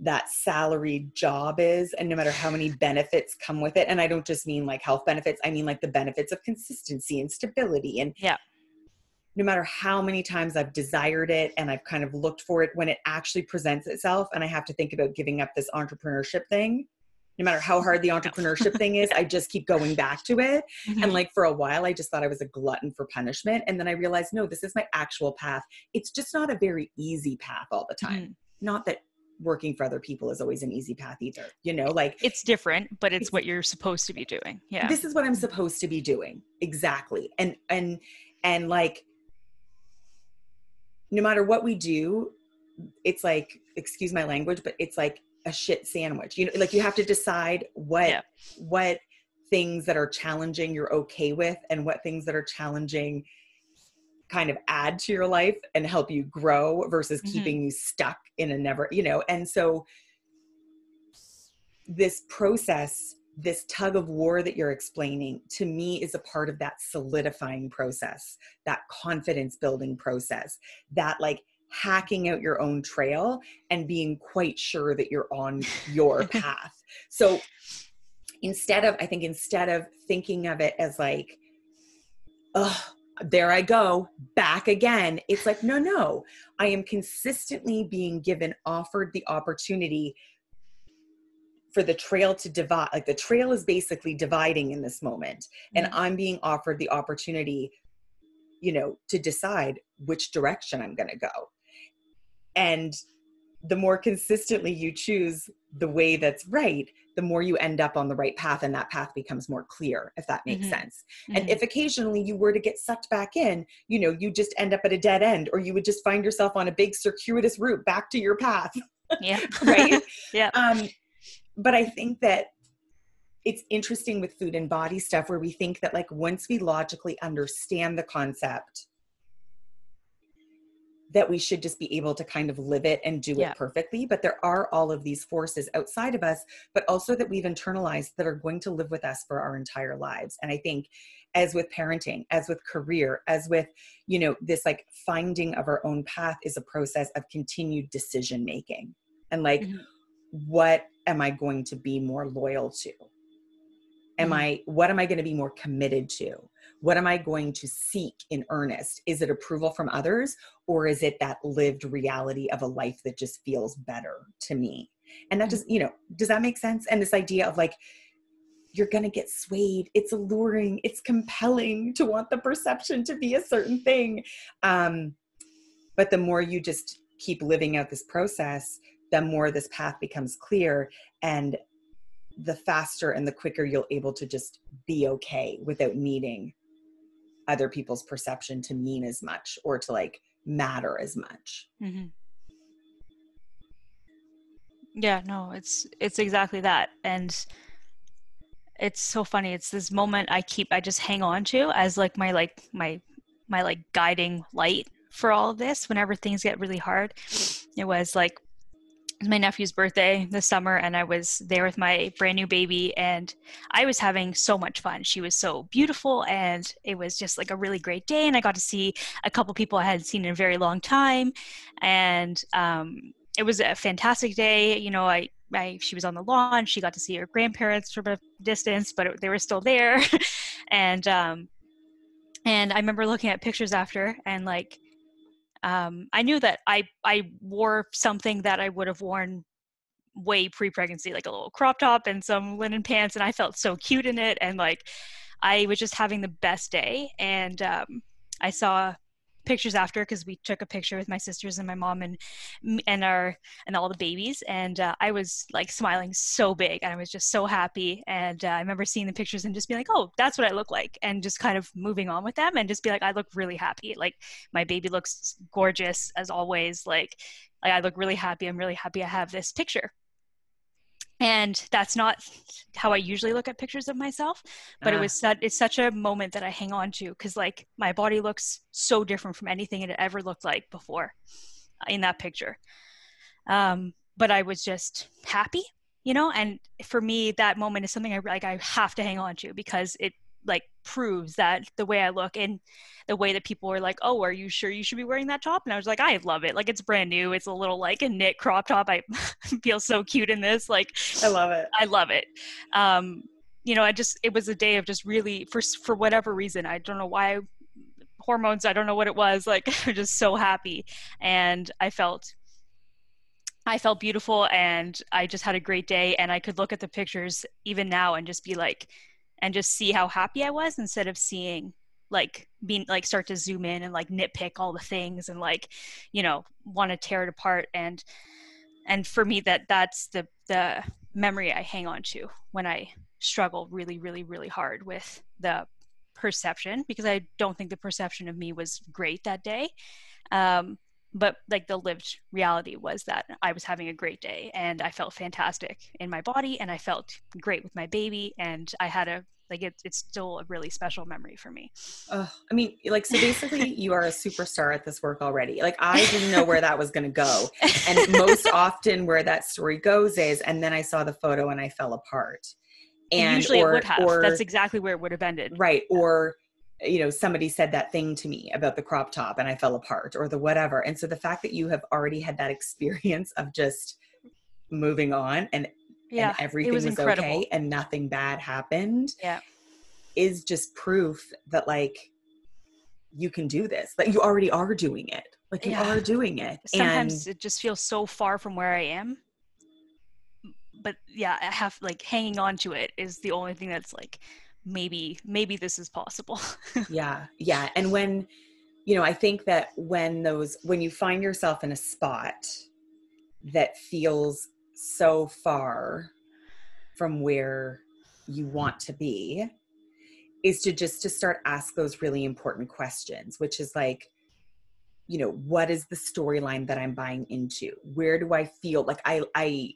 that salaried job is and no matter how many benefits come with it and i don't just mean like health benefits i mean like the benefits of consistency and stability and yeah no matter how many times i've desired it and i've kind of looked for it when it actually presents itself and i have to think about giving up this entrepreneurship thing no matter how hard the entrepreneurship thing is i just keep going back to it. Mm-hmm. and like for a while i just thought i was a glutton for punishment. And then i realized no this is my actual path. It's just not a very easy path all the time. Mm-hmm. not that working for other people is always an easy path either you know like it's different but it's, it's what you're supposed to be doing. Yeah. This is what i'm supposed to be doing. Exactly. And and and like no matter what we do it's like excuse my language but it's like a shit sandwich you know like you have to decide what yeah. what things that are challenging you're okay with and what things that are challenging kind of add to your life and help you grow versus mm-hmm. keeping you stuck in a never you know and so this process this tug of war that you're explaining to me is a part of that solidifying process that confidence building process that like hacking out your own trail and being quite sure that you're on your path. So instead of, I think, instead of thinking of it as like, oh, there I go, back again, it's like, no, no, I am consistently being given, offered the opportunity for the trail to divide. Like the trail is basically dividing in this moment, and mm-hmm. I'm being offered the opportunity you know to decide which direction i'm going to go and the more consistently you choose the way that's right, the more you end up on the right path, and that path becomes more clear, if that makes mm-hmm. sense. Mm-hmm. And if occasionally you were to get sucked back in, you know, you just end up at a dead end, or you would just find yourself on a big circuitous route back to your path. Yeah. right? yeah. Um, but I think that it's interesting with food and body stuff where we think that, like, once we logically understand the concept, that we should just be able to kind of live it and do yeah. it perfectly. But there are all of these forces outside of us, but also that we've internalized that are going to live with us for our entire lives. And I think as with parenting, as with career, as with, you know, this like finding of our own path is a process of continued decision making. And like, mm-hmm. What am I going to be more loyal to? Am mm-hmm. I, what am I going to be more committed to? what am I going to seek in earnest? Is it approval from others or is it that lived reality of a life that just feels better to me? And that just, you know, does that make sense? And this idea of like, you're going to get swayed. It's alluring. It's compelling to want the perception to be a certain thing. Um, but the more you just keep living out this process, the more this path becomes clear. And the faster and the quicker you'll able to just be okay without needing other people's perception to mean as much or to like matter as much mm-hmm. yeah no it's it's exactly that and it's so funny it's this moment i keep i just hang on to as like my like my my like guiding light for all of this whenever things get really hard it was like was my nephew's birthday this summer and I was there with my brand new baby and I was having so much fun. She was so beautiful and it was just like a really great day and I got to see a couple people I hadn't seen in a very long time and um, it was a fantastic day. You know, I my she was on the lawn. She got to see her grandparents from a distance, but it, they were still there. and um, and I remember looking at pictures after, and like um, I knew that I I wore something that I would have worn way pre-pregnancy, like a little crop top and some linen pants, and I felt so cute in it, and like I was just having the best day. And um, I saw pictures after because we took a picture with my sisters and my mom and and our and all the babies and uh, i was like smiling so big and i was just so happy and uh, i remember seeing the pictures and just being like oh that's what i look like and just kind of moving on with them and just be like i look really happy like my baby looks gorgeous as always like, like i look really happy i'm really happy i have this picture and that's not how i usually look at pictures of myself but uh. it was such it's such a moment that i hang on to because like my body looks so different from anything it ever looked like before in that picture um, but i was just happy you know and for me that moment is something i like i have to hang on to because it like proves that the way I look and the way that people were like, "Oh, are you sure you should be wearing that top?" And I was like, "I love it. Like it's brand new. It's a little like a knit crop top. I feel so cute in this. Like I love it. I love it." Um, you know, I just it was a day of just really for for whatever reason, I don't know why hormones, I don't know what it was. Like I'm just so happy and I felt I felt beautiful and I just had a great day and I could look at the pictures even now and just be like and just see how happy I was instead of seeing like being like start to zoom in and like nitpick all the things and like you know want to tear it apart. And and for me that that's the the memory I hang on to when I struggle really really really hard with the perception because I don't think the perception of me was great that day. Um, but like the lived reality was that I was having a great day and I felt fantastic in my body and I felt great with my baby and I had a like it, it's still a really special memory for me. Uh, I mean, like so basically you are a superstar at this work already. Like I didn't know where that was going to go, and most often where that story goes is, and then I saw the photo and I fell apart. And usually or, it would have. Or, That's exactly where it would have ended. Right. Or you know somebody said that thing to me about the crop top and i fell apart or the whatever. And so the fact that you have already had that experience of just moving on and, yeah, and everything was, was okay and nothing bad happened yeah. is just proof that like you can do this that you already are doing it like you yeah. are doing it sometimes and, it just feels so far from where i am. But yeah i have like hanging on to it is the only thing that's like maybe maybe this is possible. Yeah yeah and when you know i think that when those when you find yourself in a spot that feels so far from where you want to be is to just to start ask those really important questions which is like you know what is the storyline that i'm buying into? Where do i feel like i i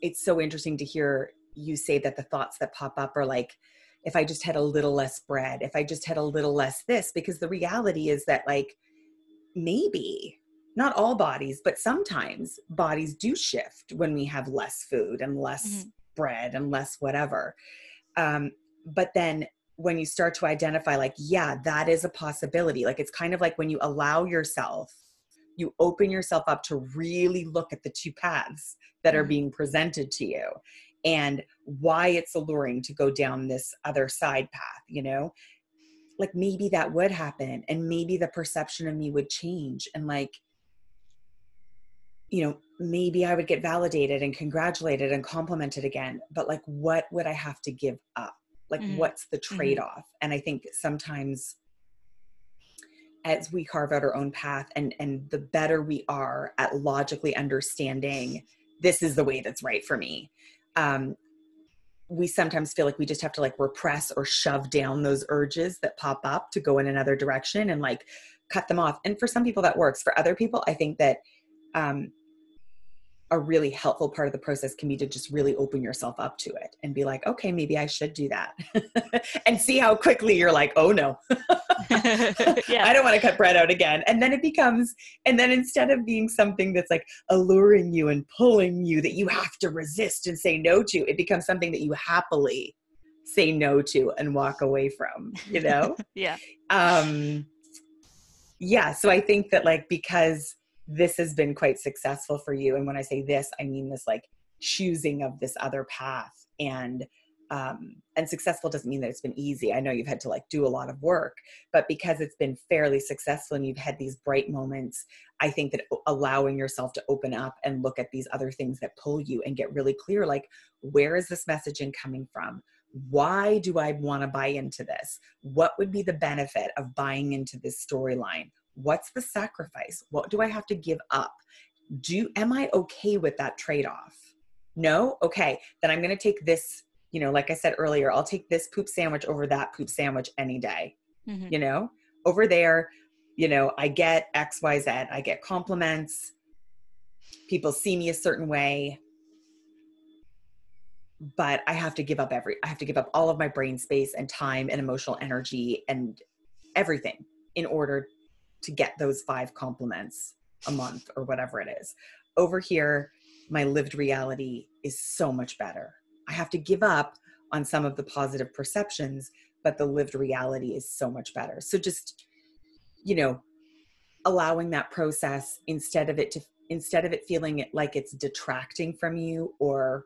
it's so interesting to hear you say that the thoughts that pop up are like if I just had a little less bread, if I just had a little less this, because the reality is that, like, maybe not all bodies, but sometimes bodies do shift when we have less food and less mm-hmm. bread and less whatever. Um, but then when you start to identify, like, yeah, that is a possibility, like, it's kind of like when you allow yourself, you open yourself up to really look at the two paths that are mm-hmm. being presented to you and why it's alluring to go down this other side path, you know? Like maybe that would happen and maybe the perception of me would change and like you know, maybe I would get validated and congratulated and complimented again, but like what would I have to give up? Like mm-hmm. what's the mm-hmm. trade-off? Mm-hmm. And I think sometimes as we carve out our own path and and the better we are at logically understanding this is the way that's right for me um, we sometimes feel like we just have to like repress or shove down those urges that pop up to go in another direction and like cut them off. And for some people that works. For other people, I think that um, a really helpful part of the process can be to just really open yourself up to it and be like, okay, maybe I should do that. and see how quickly you're like, oh no, yeah. I don't want to cut bread out again. And then it becomes, and then instead of being something that's like alluring you and pulling you that you have to resist and say no to, it becomes something that you happily say no to and walk away from, you know? yeah. Um, yeah. So I think that like, because this has been quite successful for you and when i say this i mean this like choosing of this other path and um, and successful doesn't mean that it's been easy. I know you've had to like do a lot of work, but because it's been fairly successful and you've had these bright moments, I think that allowing yourself to open up and look at these other things that pull you and get really clear like, where is this messaging coming from? Why do I want to buy into this? What would be the benefit of buying into this storyline? What's the sacrifice? What do I have to give up? Do am I okay with that trade-off? No? Okay, then I'm going to take this you know, like I said earlier, I'll take this poop sandwich over that poop sandwich any day. Mm-hmm. You know, over there, you know, I get X, Y, Z. I get compliments. People see me a certain way. But I have to give up every, I have to give up all of my brain space and time and emotional energy and everything in order to get those five compliments a month or whatever it is. Over here, my lived reality is so much better I have to give up on some of the positive perceptions, but the lived reality is so much better. So just, you know, allowing that process instead of it to instead of it feeling like it's detracting from you or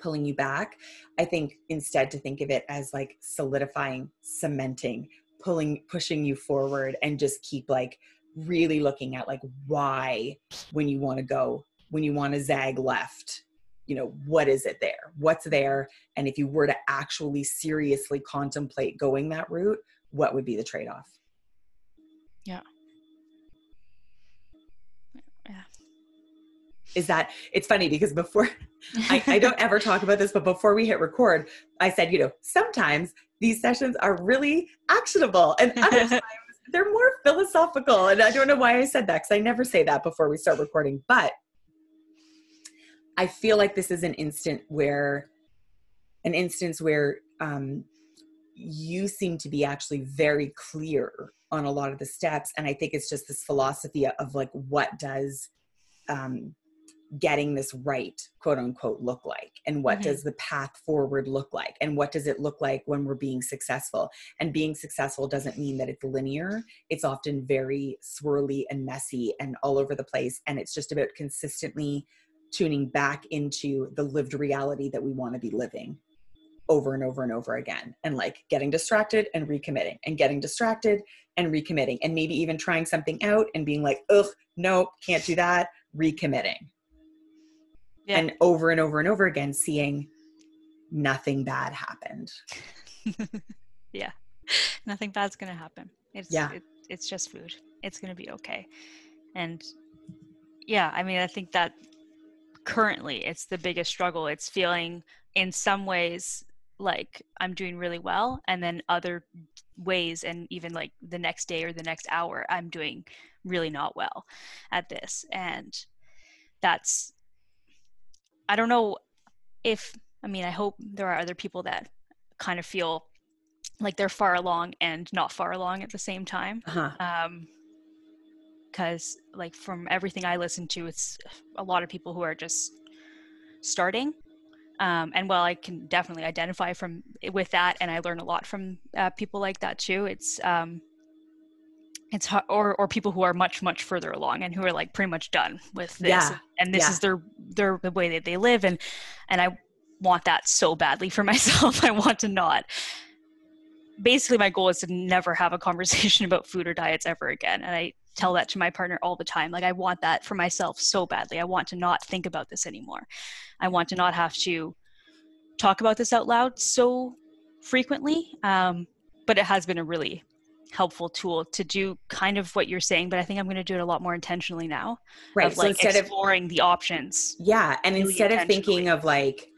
pulling you back, I think instead to think of it as like solidifying, cementing, pulling, pushing you forward and just keep like really looking at like why when you want to go, when you want to zag left, you know what is it there? What's there? And if you were to actually seriously contemplate going that route what would be the trade-off? Yeah. Yeah. Is that it's funny because before I, I don't ever talk about this but before we hit record i said you know sometimes these sessions are really actionable and other times they're more philosophical and i don't know why i said that because i never say that before we start recording but I feel like this is an instant where, an instance where um, you seem to be actually very clear on a lot of the steps. And I think it's just this philosophy of like, what does um, getting this right, quote unquote, look like? And what mm-hmm. does the path forward look like? And what does it look like when we're being successful? And being successful doesn't mean that it's linear, it's often very swirly and messy and all over the place. And it's just about consistently tuning back into the lived reality that we want to be living over and over and over again and like getting distracted and recommitting and getting distracted and recommitting and maybe even trying something out and being like ugh nope can't do that recommitting yeah. and over and over and over again seeing nothing bad happened. Yeah. Nothing bad's gonna happen. It's yeah. it, it's just food. It's gonna be okay. And yeah i mean i think that currently it's the biggest struggle. It's feeling in some ways like i'm doing really well and then other ways and even like the next day or the next hour i'm doing really not well at this. And that's i don't know if i mean i hope there are other people that kind of feel like they're far along and not far along at the same time uh-huh. um, because like from everything i listen to it's a lot of people who are just starting um, and while i can definitely identify from with that and i learn a lot from uh, people like that too it's um, it's or or people who are much much further along and who are like pretty much done with this yeah. and this yeah. is their their the way that they live and and i want that so badly for myself i want to not basically my goal is to never have a conversation about food or diets ever again and i tell that to my partner all the time. Like, I want that for myself so badly. I want to not think about this anymore. I want to not have to talk about this out loud so frequently. Um, but it has been a really helpful tool to do kind of what you're saying but i think i'm going to do it a lot more intentionally now right of, like so instead exploring of, the options yeah and really instead of thinking of like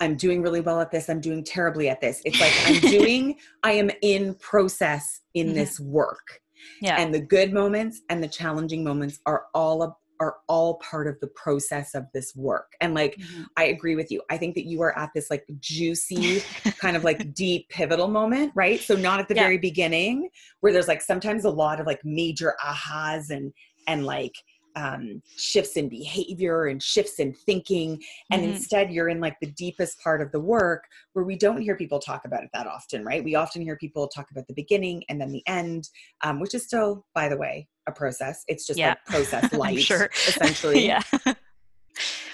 i'm doing really well at this i'm doing terribly at this it's like i'm doing i am in process in mm-hmm. this work yeah. And the good moments and the challenging moments are all are all part of the process of this work. And like mm-hmm. I agree with you. I think that you are at this like juicy kind of like deep pivotal moment, right? So not at the yeah. very beginning where there's like sometimes a lot of like major ahas and and like um, shifts in behavior and shifts in thinking. And mm-hmm. instead, you're in like the deepest part of the work where we don't hear people talk about it that often, right? We often hear people talk about the beginning and then the end, um, which is still, by the way, a process. It's just yeah. like process light, sure. essentially. yeah.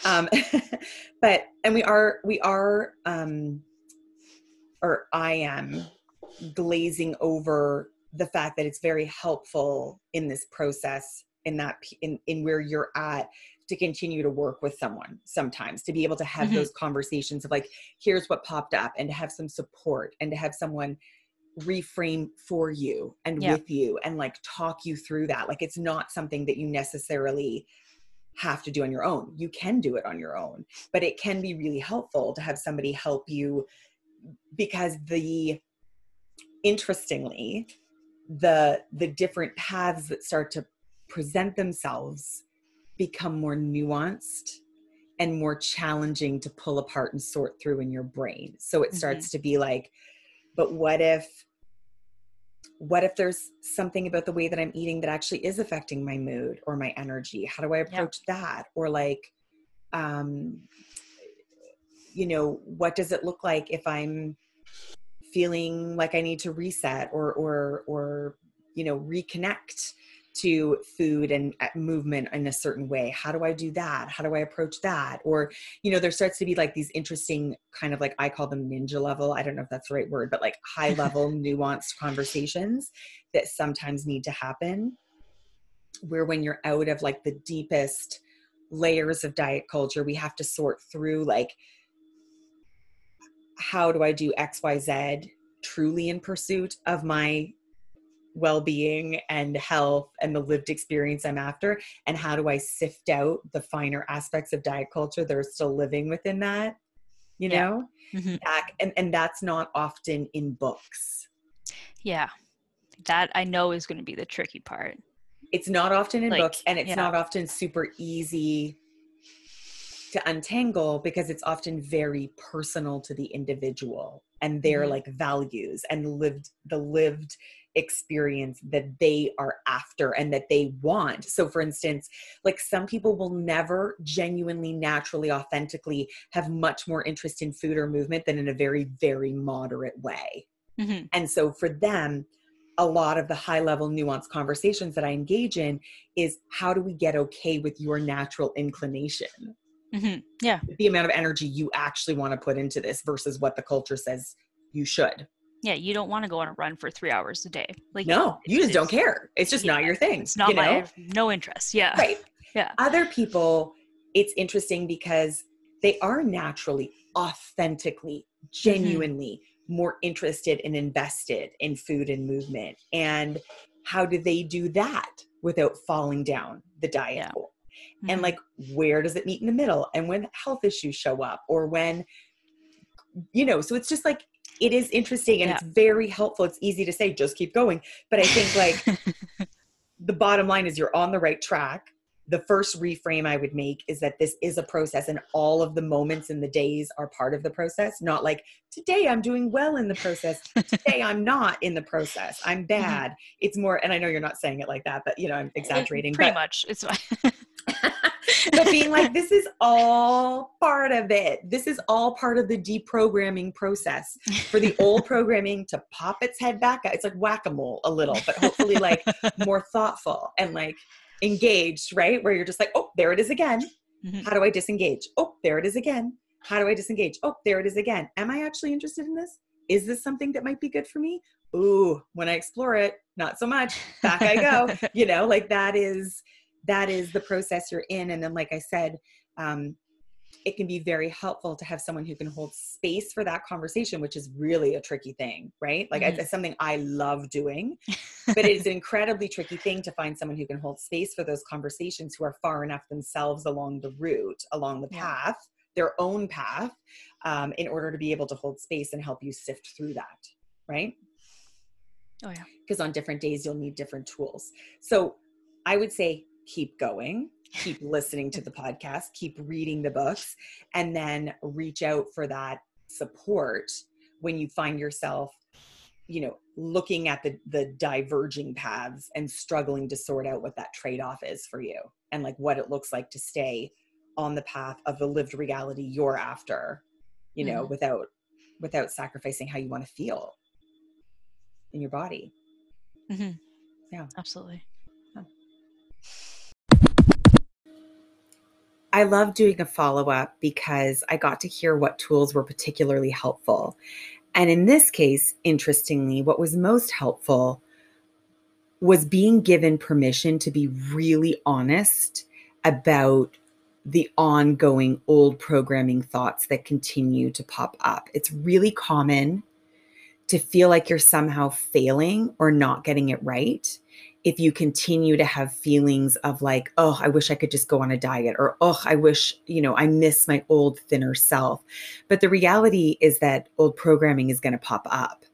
um, but and we are we are um, or I am glazing over the fact that it's very helpful in this process in that in in where you're at to continue to work with someone sometimes to be able to have mm-hmm. those conversations of like here's what popped up and to have some support and to have someone reframe for you and yeah. with you and like talk you through that like it's not something that you necessarily have to do on your own you can do it on your own but it can be really helpful to have somebody help you because the interestingly the the different paths that start to present themselves become more nuanced and more challenging to pull apart and sort through in your brain so it mm-hmm. starts to be like but what if what if there's something about the way that i'm eating that actually is affecting my mood or my energy? How do i approach yeah. that? Or like um you know what does it look like if i'm feeling like i need to reset or or or you know reconnect to food and uh, movement in a certain way. How do i do that? How do i approach that? Or you know there starts to be like these interesting kind of like i call them ninja level i don't know if that's the right word but like high level nuanced conversations that sometimes need to happen where when you're out of like the deepest layers of diet culture we have to sort through like how do i do xyz truly in pursuit of my well-being and health and the lived experience i'm after and how do i sift out the finer aspects of diet culture that are still living within that you know mm-hmm. and, and that's not often in books yeah that i know is going to be the tricky part it's not often in like, books and it's yeah. not often super easy to untangle because it's often very personal to the individual and their mm-hmm. like values and lived the lived experience that they are after and that they want. So, for instance, like some people will never genuinely, naturally, authentically have much more interest in food or movement than in a very, very moderate way. Mm-hmm. And so, for them, a lot of the high level nuanced conversations that I engage in is how do we get okay with your natural inclination? Mm-hmm. Yeah. The amount of energy you actually want to put into this versus what the culture says you should yeah you don't want to go on a run for three hours a day like no you just don't care it's just yeah, not your thing it's not you my know? no interest yeah right yeah other people it's interesting because they are naturally authentically mm-hmm. genuinely mm-hmm. more interested and invested in food and movement and how do they do that without falling down the diet yeah. hole mm-hmm. and like where does it meet in the middle and when health issues show up or when you know so it's just like it is interesting and yeah. it's very helpful. It's easy to say, just keep going. But I think like the bottom line is you're on the right track. The first reframe I would make is that this is a process and all of the moments and the days are part of the process. Not like today I'm doing well in the process. Today I'm not in the process. I'm mm-hmm. bad. Mm-hmm. It's more, and I know you're not saying it like that, but you know, I'm exaggerating. It, pretty but, much. It's fine. but being like, this is all part of it. This is all part of the deprogramming process for the old programming to pop its head back. It's like whack a mole a little, but hopefully like more thoughtful and like engaged, right? Where you're just like, oh, there it is again. Mm-hmm. How do I disengage? Oh, there it is again. How do I disengage? Oh, there it is again. Am I actually interested in this? Is this something that might be good for me? Ooh, when I explore it, not so much. Back I go. you know, like that is that is the process you're in. And then like i said um, it can be very helpful to have someone who can hold space for that conversation which is really a tricky thing right? Like mm-hmm. it's something i love doing but it's an incredibly tricky thing to find someone who can hold space for those conversations who are far enough themselves along the route along the path yeah. their own path um, in order to be able to hold space and help you sift through that right? Oh yeah. Because on different days you'll need different tools. So i would say keep going keep listening to the podcast keep reading the books and then reach out for that support when you find yourself you know looking at the the diverging paths and struggling to sort out what that trade-off is for you and like what it looks like to stay on the path of the lived reality you're after you know mm-hmm. without without sacrificing how you want to feel in your body mm-hmm. yeah absolutely I love doing a follow up because I got to hear what tools were particularly helpful. And in this case, interestingly, what was most helpful was being given permission to be really honest about the ongoing old programming thoughts that continue to pop up. It's really common to feel like you're somehow failing or not getting it right if you continue to have feelings of like, oh, I wish I could just go on a diet, or oh, I wish, you know, I miss my old thinner self. But the reality is that old programming is going to pop up.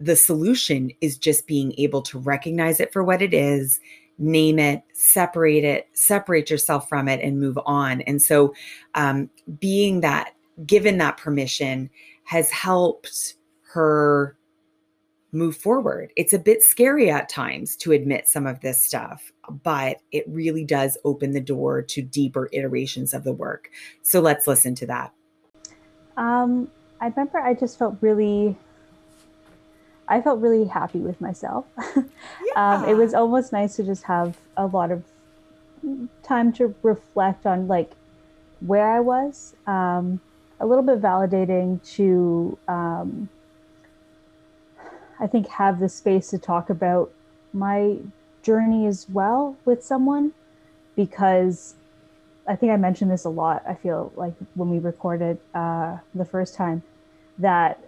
The solution is just being able to recognize it for what it is, name it, separate it, separate yourself from it, and move on. And so, um, being that given that permission has helped her move forward. It's a bit scary at times to admit some of this stuff, but it really does open the door to deeper iterations of the work. So let's listen to that. Um, I remember I just felt really, I felt really happy with myself. Yeah. um, it was almost nice to just have a lot of time to reflect on like where I was. Um, a little bit validating to um, I think, have the space to talk about my journey as well with someone because I think I mentioned this a lot. I feel like when we recorded uh, the first time that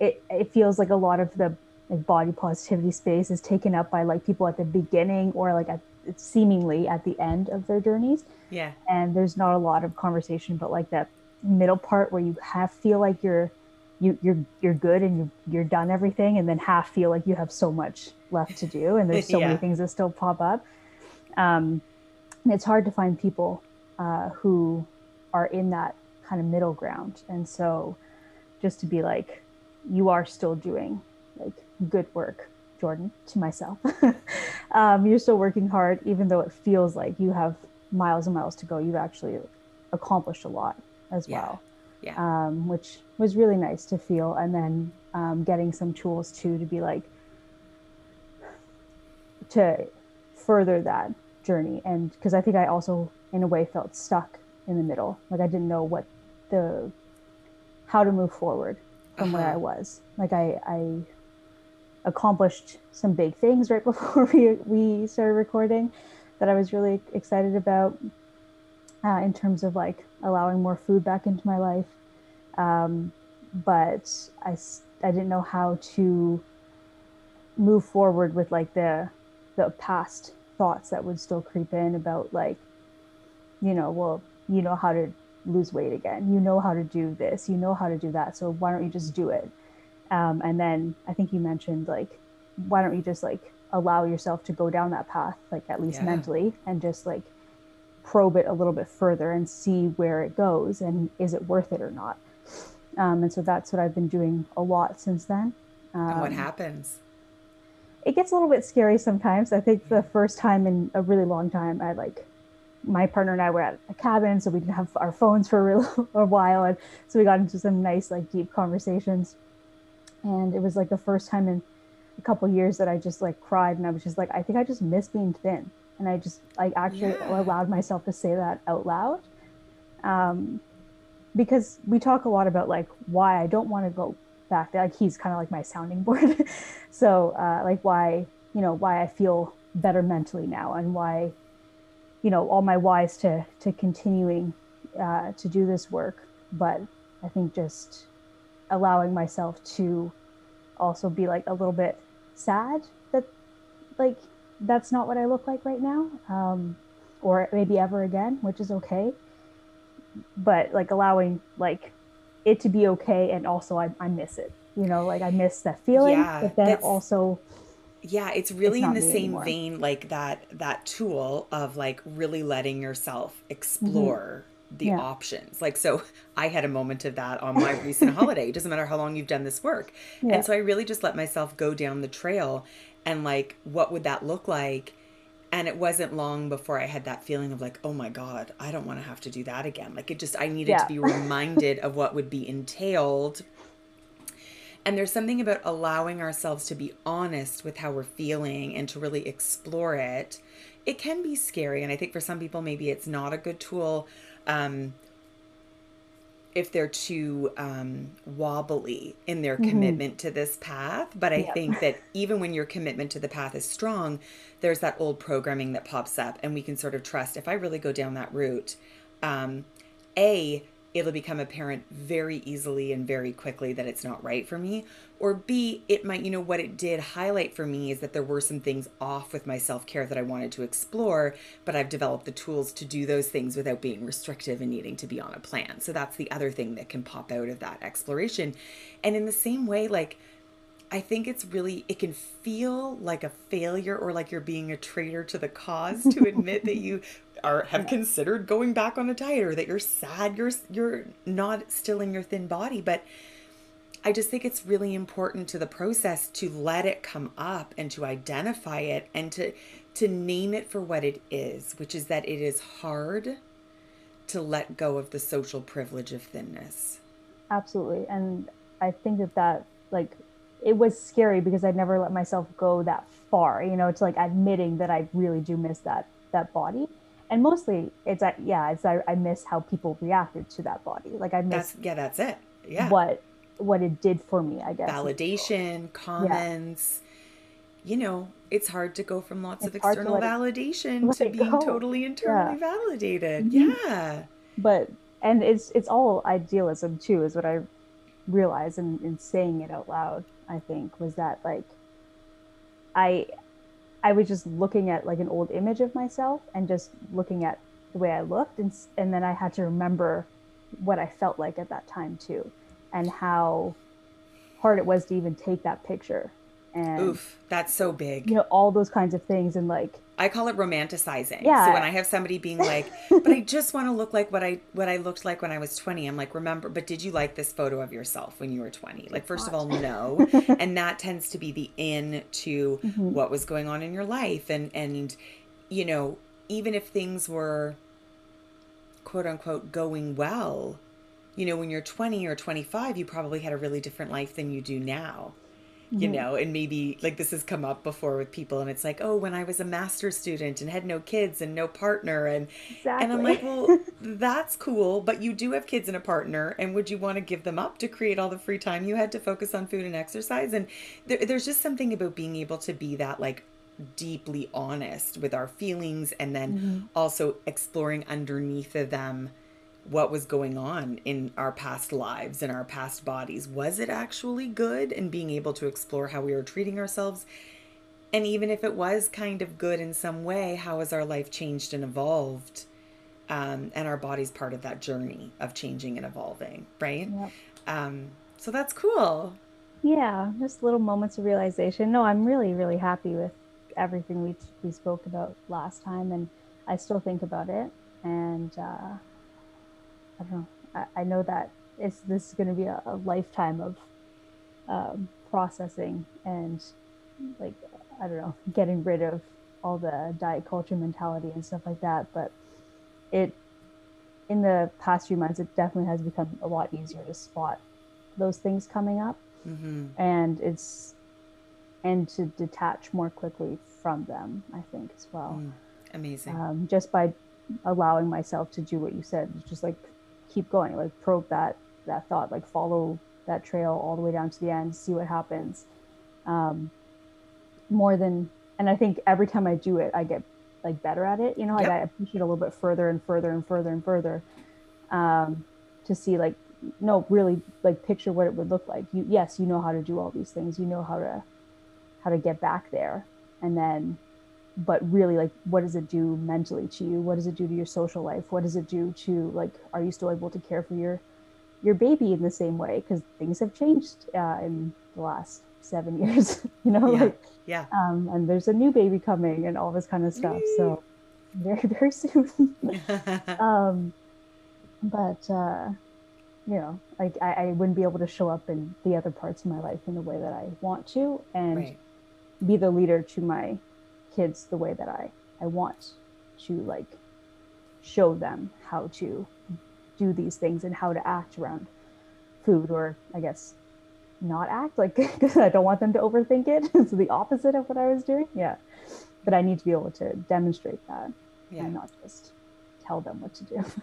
it it feels like a lot of the like body positivity space is taken up by like people at the beginning or like at seemingly at the end of their journeys. Yeah. And there's not a lot of conversation, but like that middle part where you have feel like you're you you're you're good and you you're done everything and then half feel like you have so much left to do and there's so yeah. many things that still pop up. Um, and it's hard to find people uh, who are in that kind of middle ground. And so just to be like you are still doing like good work jordan to myself. Um, you're still working hard even though it feels like you have miles and miles to go. You've actually accomplished a lot as yeah. well yeah. um, which was really nice to feel. And then um, getting some tools too to be like, to further that journey. And because I think I also, in a way, felt stuck in the middle. Like I didn't know what the, how to move forward from uh-huh. where I was. Like I, I accomplished some big things right before we, we started recording that I was really excited about uh, in terms of like allowing more food back into my life. Um, but I, I didn't know how to move forward with like the the past thoughts that would still creep in about like you know well you know how to lose weight again you know how to do this you know how to do that so why don't you just do it um, and then i think you mentioned like why don't you just like allow yourself to go down that path like at least yeah. mentally and just like probe it a little bit further and see where it goes and is it worth it or not. Um, and so that's what I've been doing a lot since then. Um, and what happens? It gets a little bit scary sometimes. I think the first time in a really long time, I like my partner and I were at a cabin, so we didn't have our phones for a, real, a while, and so we got into some nice, like, deep conversations. And it was like the first time in a couple years that I just like cried, and I was just like, I think I just miss being thin and I just like actually yeah. allowed myself to say that out loud. Um, because we talk a lot about like why I don't want to go back there. Like he's kind of like my sounding board. so uh, like why you know why I feel better mentally now and why you know all my whys to to continuing uh, to do this work. But I think just allowing myself to also be like a little bit sad that like that's not what I look like right now, um, or maybe ever again, which is okay. But like allowing like it to be okay, and also I, I miss it. You know, like I miss that feeling, yeah, but then also yeah it's really it's in the same anymore. vein like that that tool of like really letting yourself explore mm-hmm. the yeah. options like so i had a moment of that on my recent holiday it doesn't matter how long you've done this work yeah. and so i really just let myself go down the trail and like what would that look like? And it wasn't long before i had that feeling of like oh my god i don't want to have to do that again. Like it just i needed yeah. to be reminded of what would be entailed. And there's something about allowing ourselves to be honest with how we're feeling and to really explore it. It can be scary and i think for some people maybe it's not a good tool. Um, if they're too um, wobbly in their mm-hmm. commitment to this path. But I yep. think that even when your commitment to the path is strong, there's that old programming that pops up, and we can sort of trust if I really go down that route, um, A, it'll become apparent very easily and very quickly that it's not right for me. Or B, it might, you know, what it did highlight for me is that there were some things off with my self care that I wanted to explore, but I've developed the tools to do those things without being restrictive and needing to be on a plan. So that's the other thing that can pop out of that exploration. And in the same way, like, I think it's really, it can feel like a failure or like you're being a traitor to the cause to admit that you are have considered going back on a diet or that you're sad you're you're not still in your thin body but I just think it's really important to the process to let it come up and to identify it and to to name it for what it is, which is that it is hard to let go of the social privilege of thinness. Absolutely. And I think that that like it was scary because I'd never let myself go that far, you know, it's like admitting that I really do miss that that body and mostly it's that yeah it's I, I miss how people reacted to that body like i miss that's, yeah that's it yeah what what it did for me i guess validation comments yeah. you know it's hard to go from lots it's of external validation it, to being go. totally internally yeah. validated mm-hmm. yeah but and it's it's all idealism too is what i realized in, in saying it out loud i think was that like i I was just looking at like an old image of myself and just looking at the way I looked and and then I had to remember what I felt like at that time too and how hard it was to even take that picture and oof that's so big you know all those kinds of things and like I call it romanticizing. Yeah. So when I have somebody being like, "But I just want to look like what I what I looked like when I was 20." I'm like, "Remember, but did you like this photo of yourself when you were 20?" Like first of all, no. and that tends to be the in to mm-hmm. what was going on in your life and and you know, even if things were quote unquote going well, you know, when you're 20 or 25, you probably had a really different life than you do now you mm-hmm. know and maybe like this has come up before with people and it's like oh when i was a master's student and had no kids and no partner and exactly. and i'm like well that's cool but you do have kids and a partner and would you want to give them up to create all the free time you had to focus on food and exercise and there, there's just something about being able to be that like deeply honest with our feelings and then mm-hmm. also exploring underneath of them what was going on in our past lives and our past bodies. Was it actually good? And being able to explore how we were treating ourselves. And even if it was kind of good in some way, how has our life changed and evolved? Um, and our body's part of that journey of changing and evolving, right? Yep. Um, so that's cool. Yeah, just little moments of realization. No, I'm really, really happy with everything we we spoke about last time, and I still think about it. And uh, I don't know. I, I know that it's this is going to be a, a lifetime of um, processing and like I don't know, getting rid of all the diet culture mentality and stuff like that. But it in the past few months, it definitely has become a lot easier to spot those things coming up, mm-hmm. and it's and to detach more quickly from them. I think as well. Mm, amazing. Um, just by allowing myself to do what you said, just like keep going, like probe that that thought, like follow that trail all the way down to the end, see what happens. Um, more than, and I think every time I do it, I get like better at it. You know, like. I push it a little bit further and further and further and further um, to see like no, really like picture what it would look like. You yes, you know how to do all these things. You know how to how to get back there, and then but really like what does it do mentally to you? What does it do to your social life? What does it do to like are you still able to care for your your baby in the same way? Because things have changed uh, in the last seven years you know yeah. like yeah. um, and there's a new baby coming and all this kind of stuff so very very soon. Um, but uh, you know like I, I wouldn't be able to show up in the other parts of my life in the way that i want to and right. be the leader to my kids the way that I, I want to like show them how to do these things and how to act around food or I guess not act like because I don't want them to overthink it. it's the opposite of what I was doing. Yeah. But I need to be able to demonstrate that yeah. and not just tell them what to do.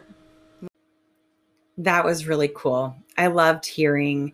That was really cool. I loved hearing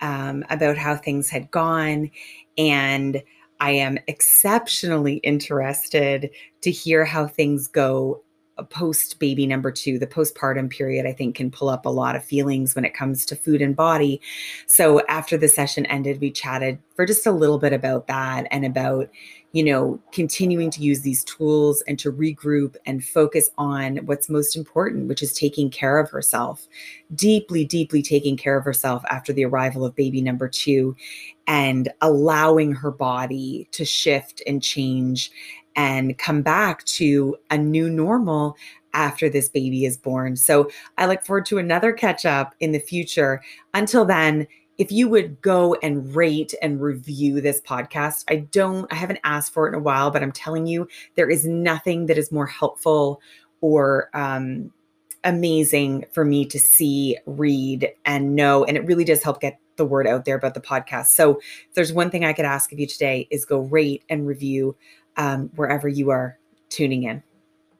um, about how things had gone. And I am exceptionally interested to hear how things go uh, post baby number two, the postpartum period, I think can pull up a lot of feelings when it comes to food and body. So after the session ended, we chatted for just a little bit about that and about, you know, continuing to use these tools and to regroup and focus on what's most important, which is taking care of herself, deeply, deeply taking care of herself after the arrival of baby number two and allowing her body to shift and change and come back to a new normal after this baby is born. So I look forward to another catch up in the future. Until then, if you would go and rate and review this podcast, I don't, I haven't asked for it in a while, but I'm telling you, there is nothing that is more helpful or um, amazing for me to see, read, and know. And it really does help get the word out there about the podcast. So if there's one thing I could ask of you today is go rate and review um, wherever you are tuning in.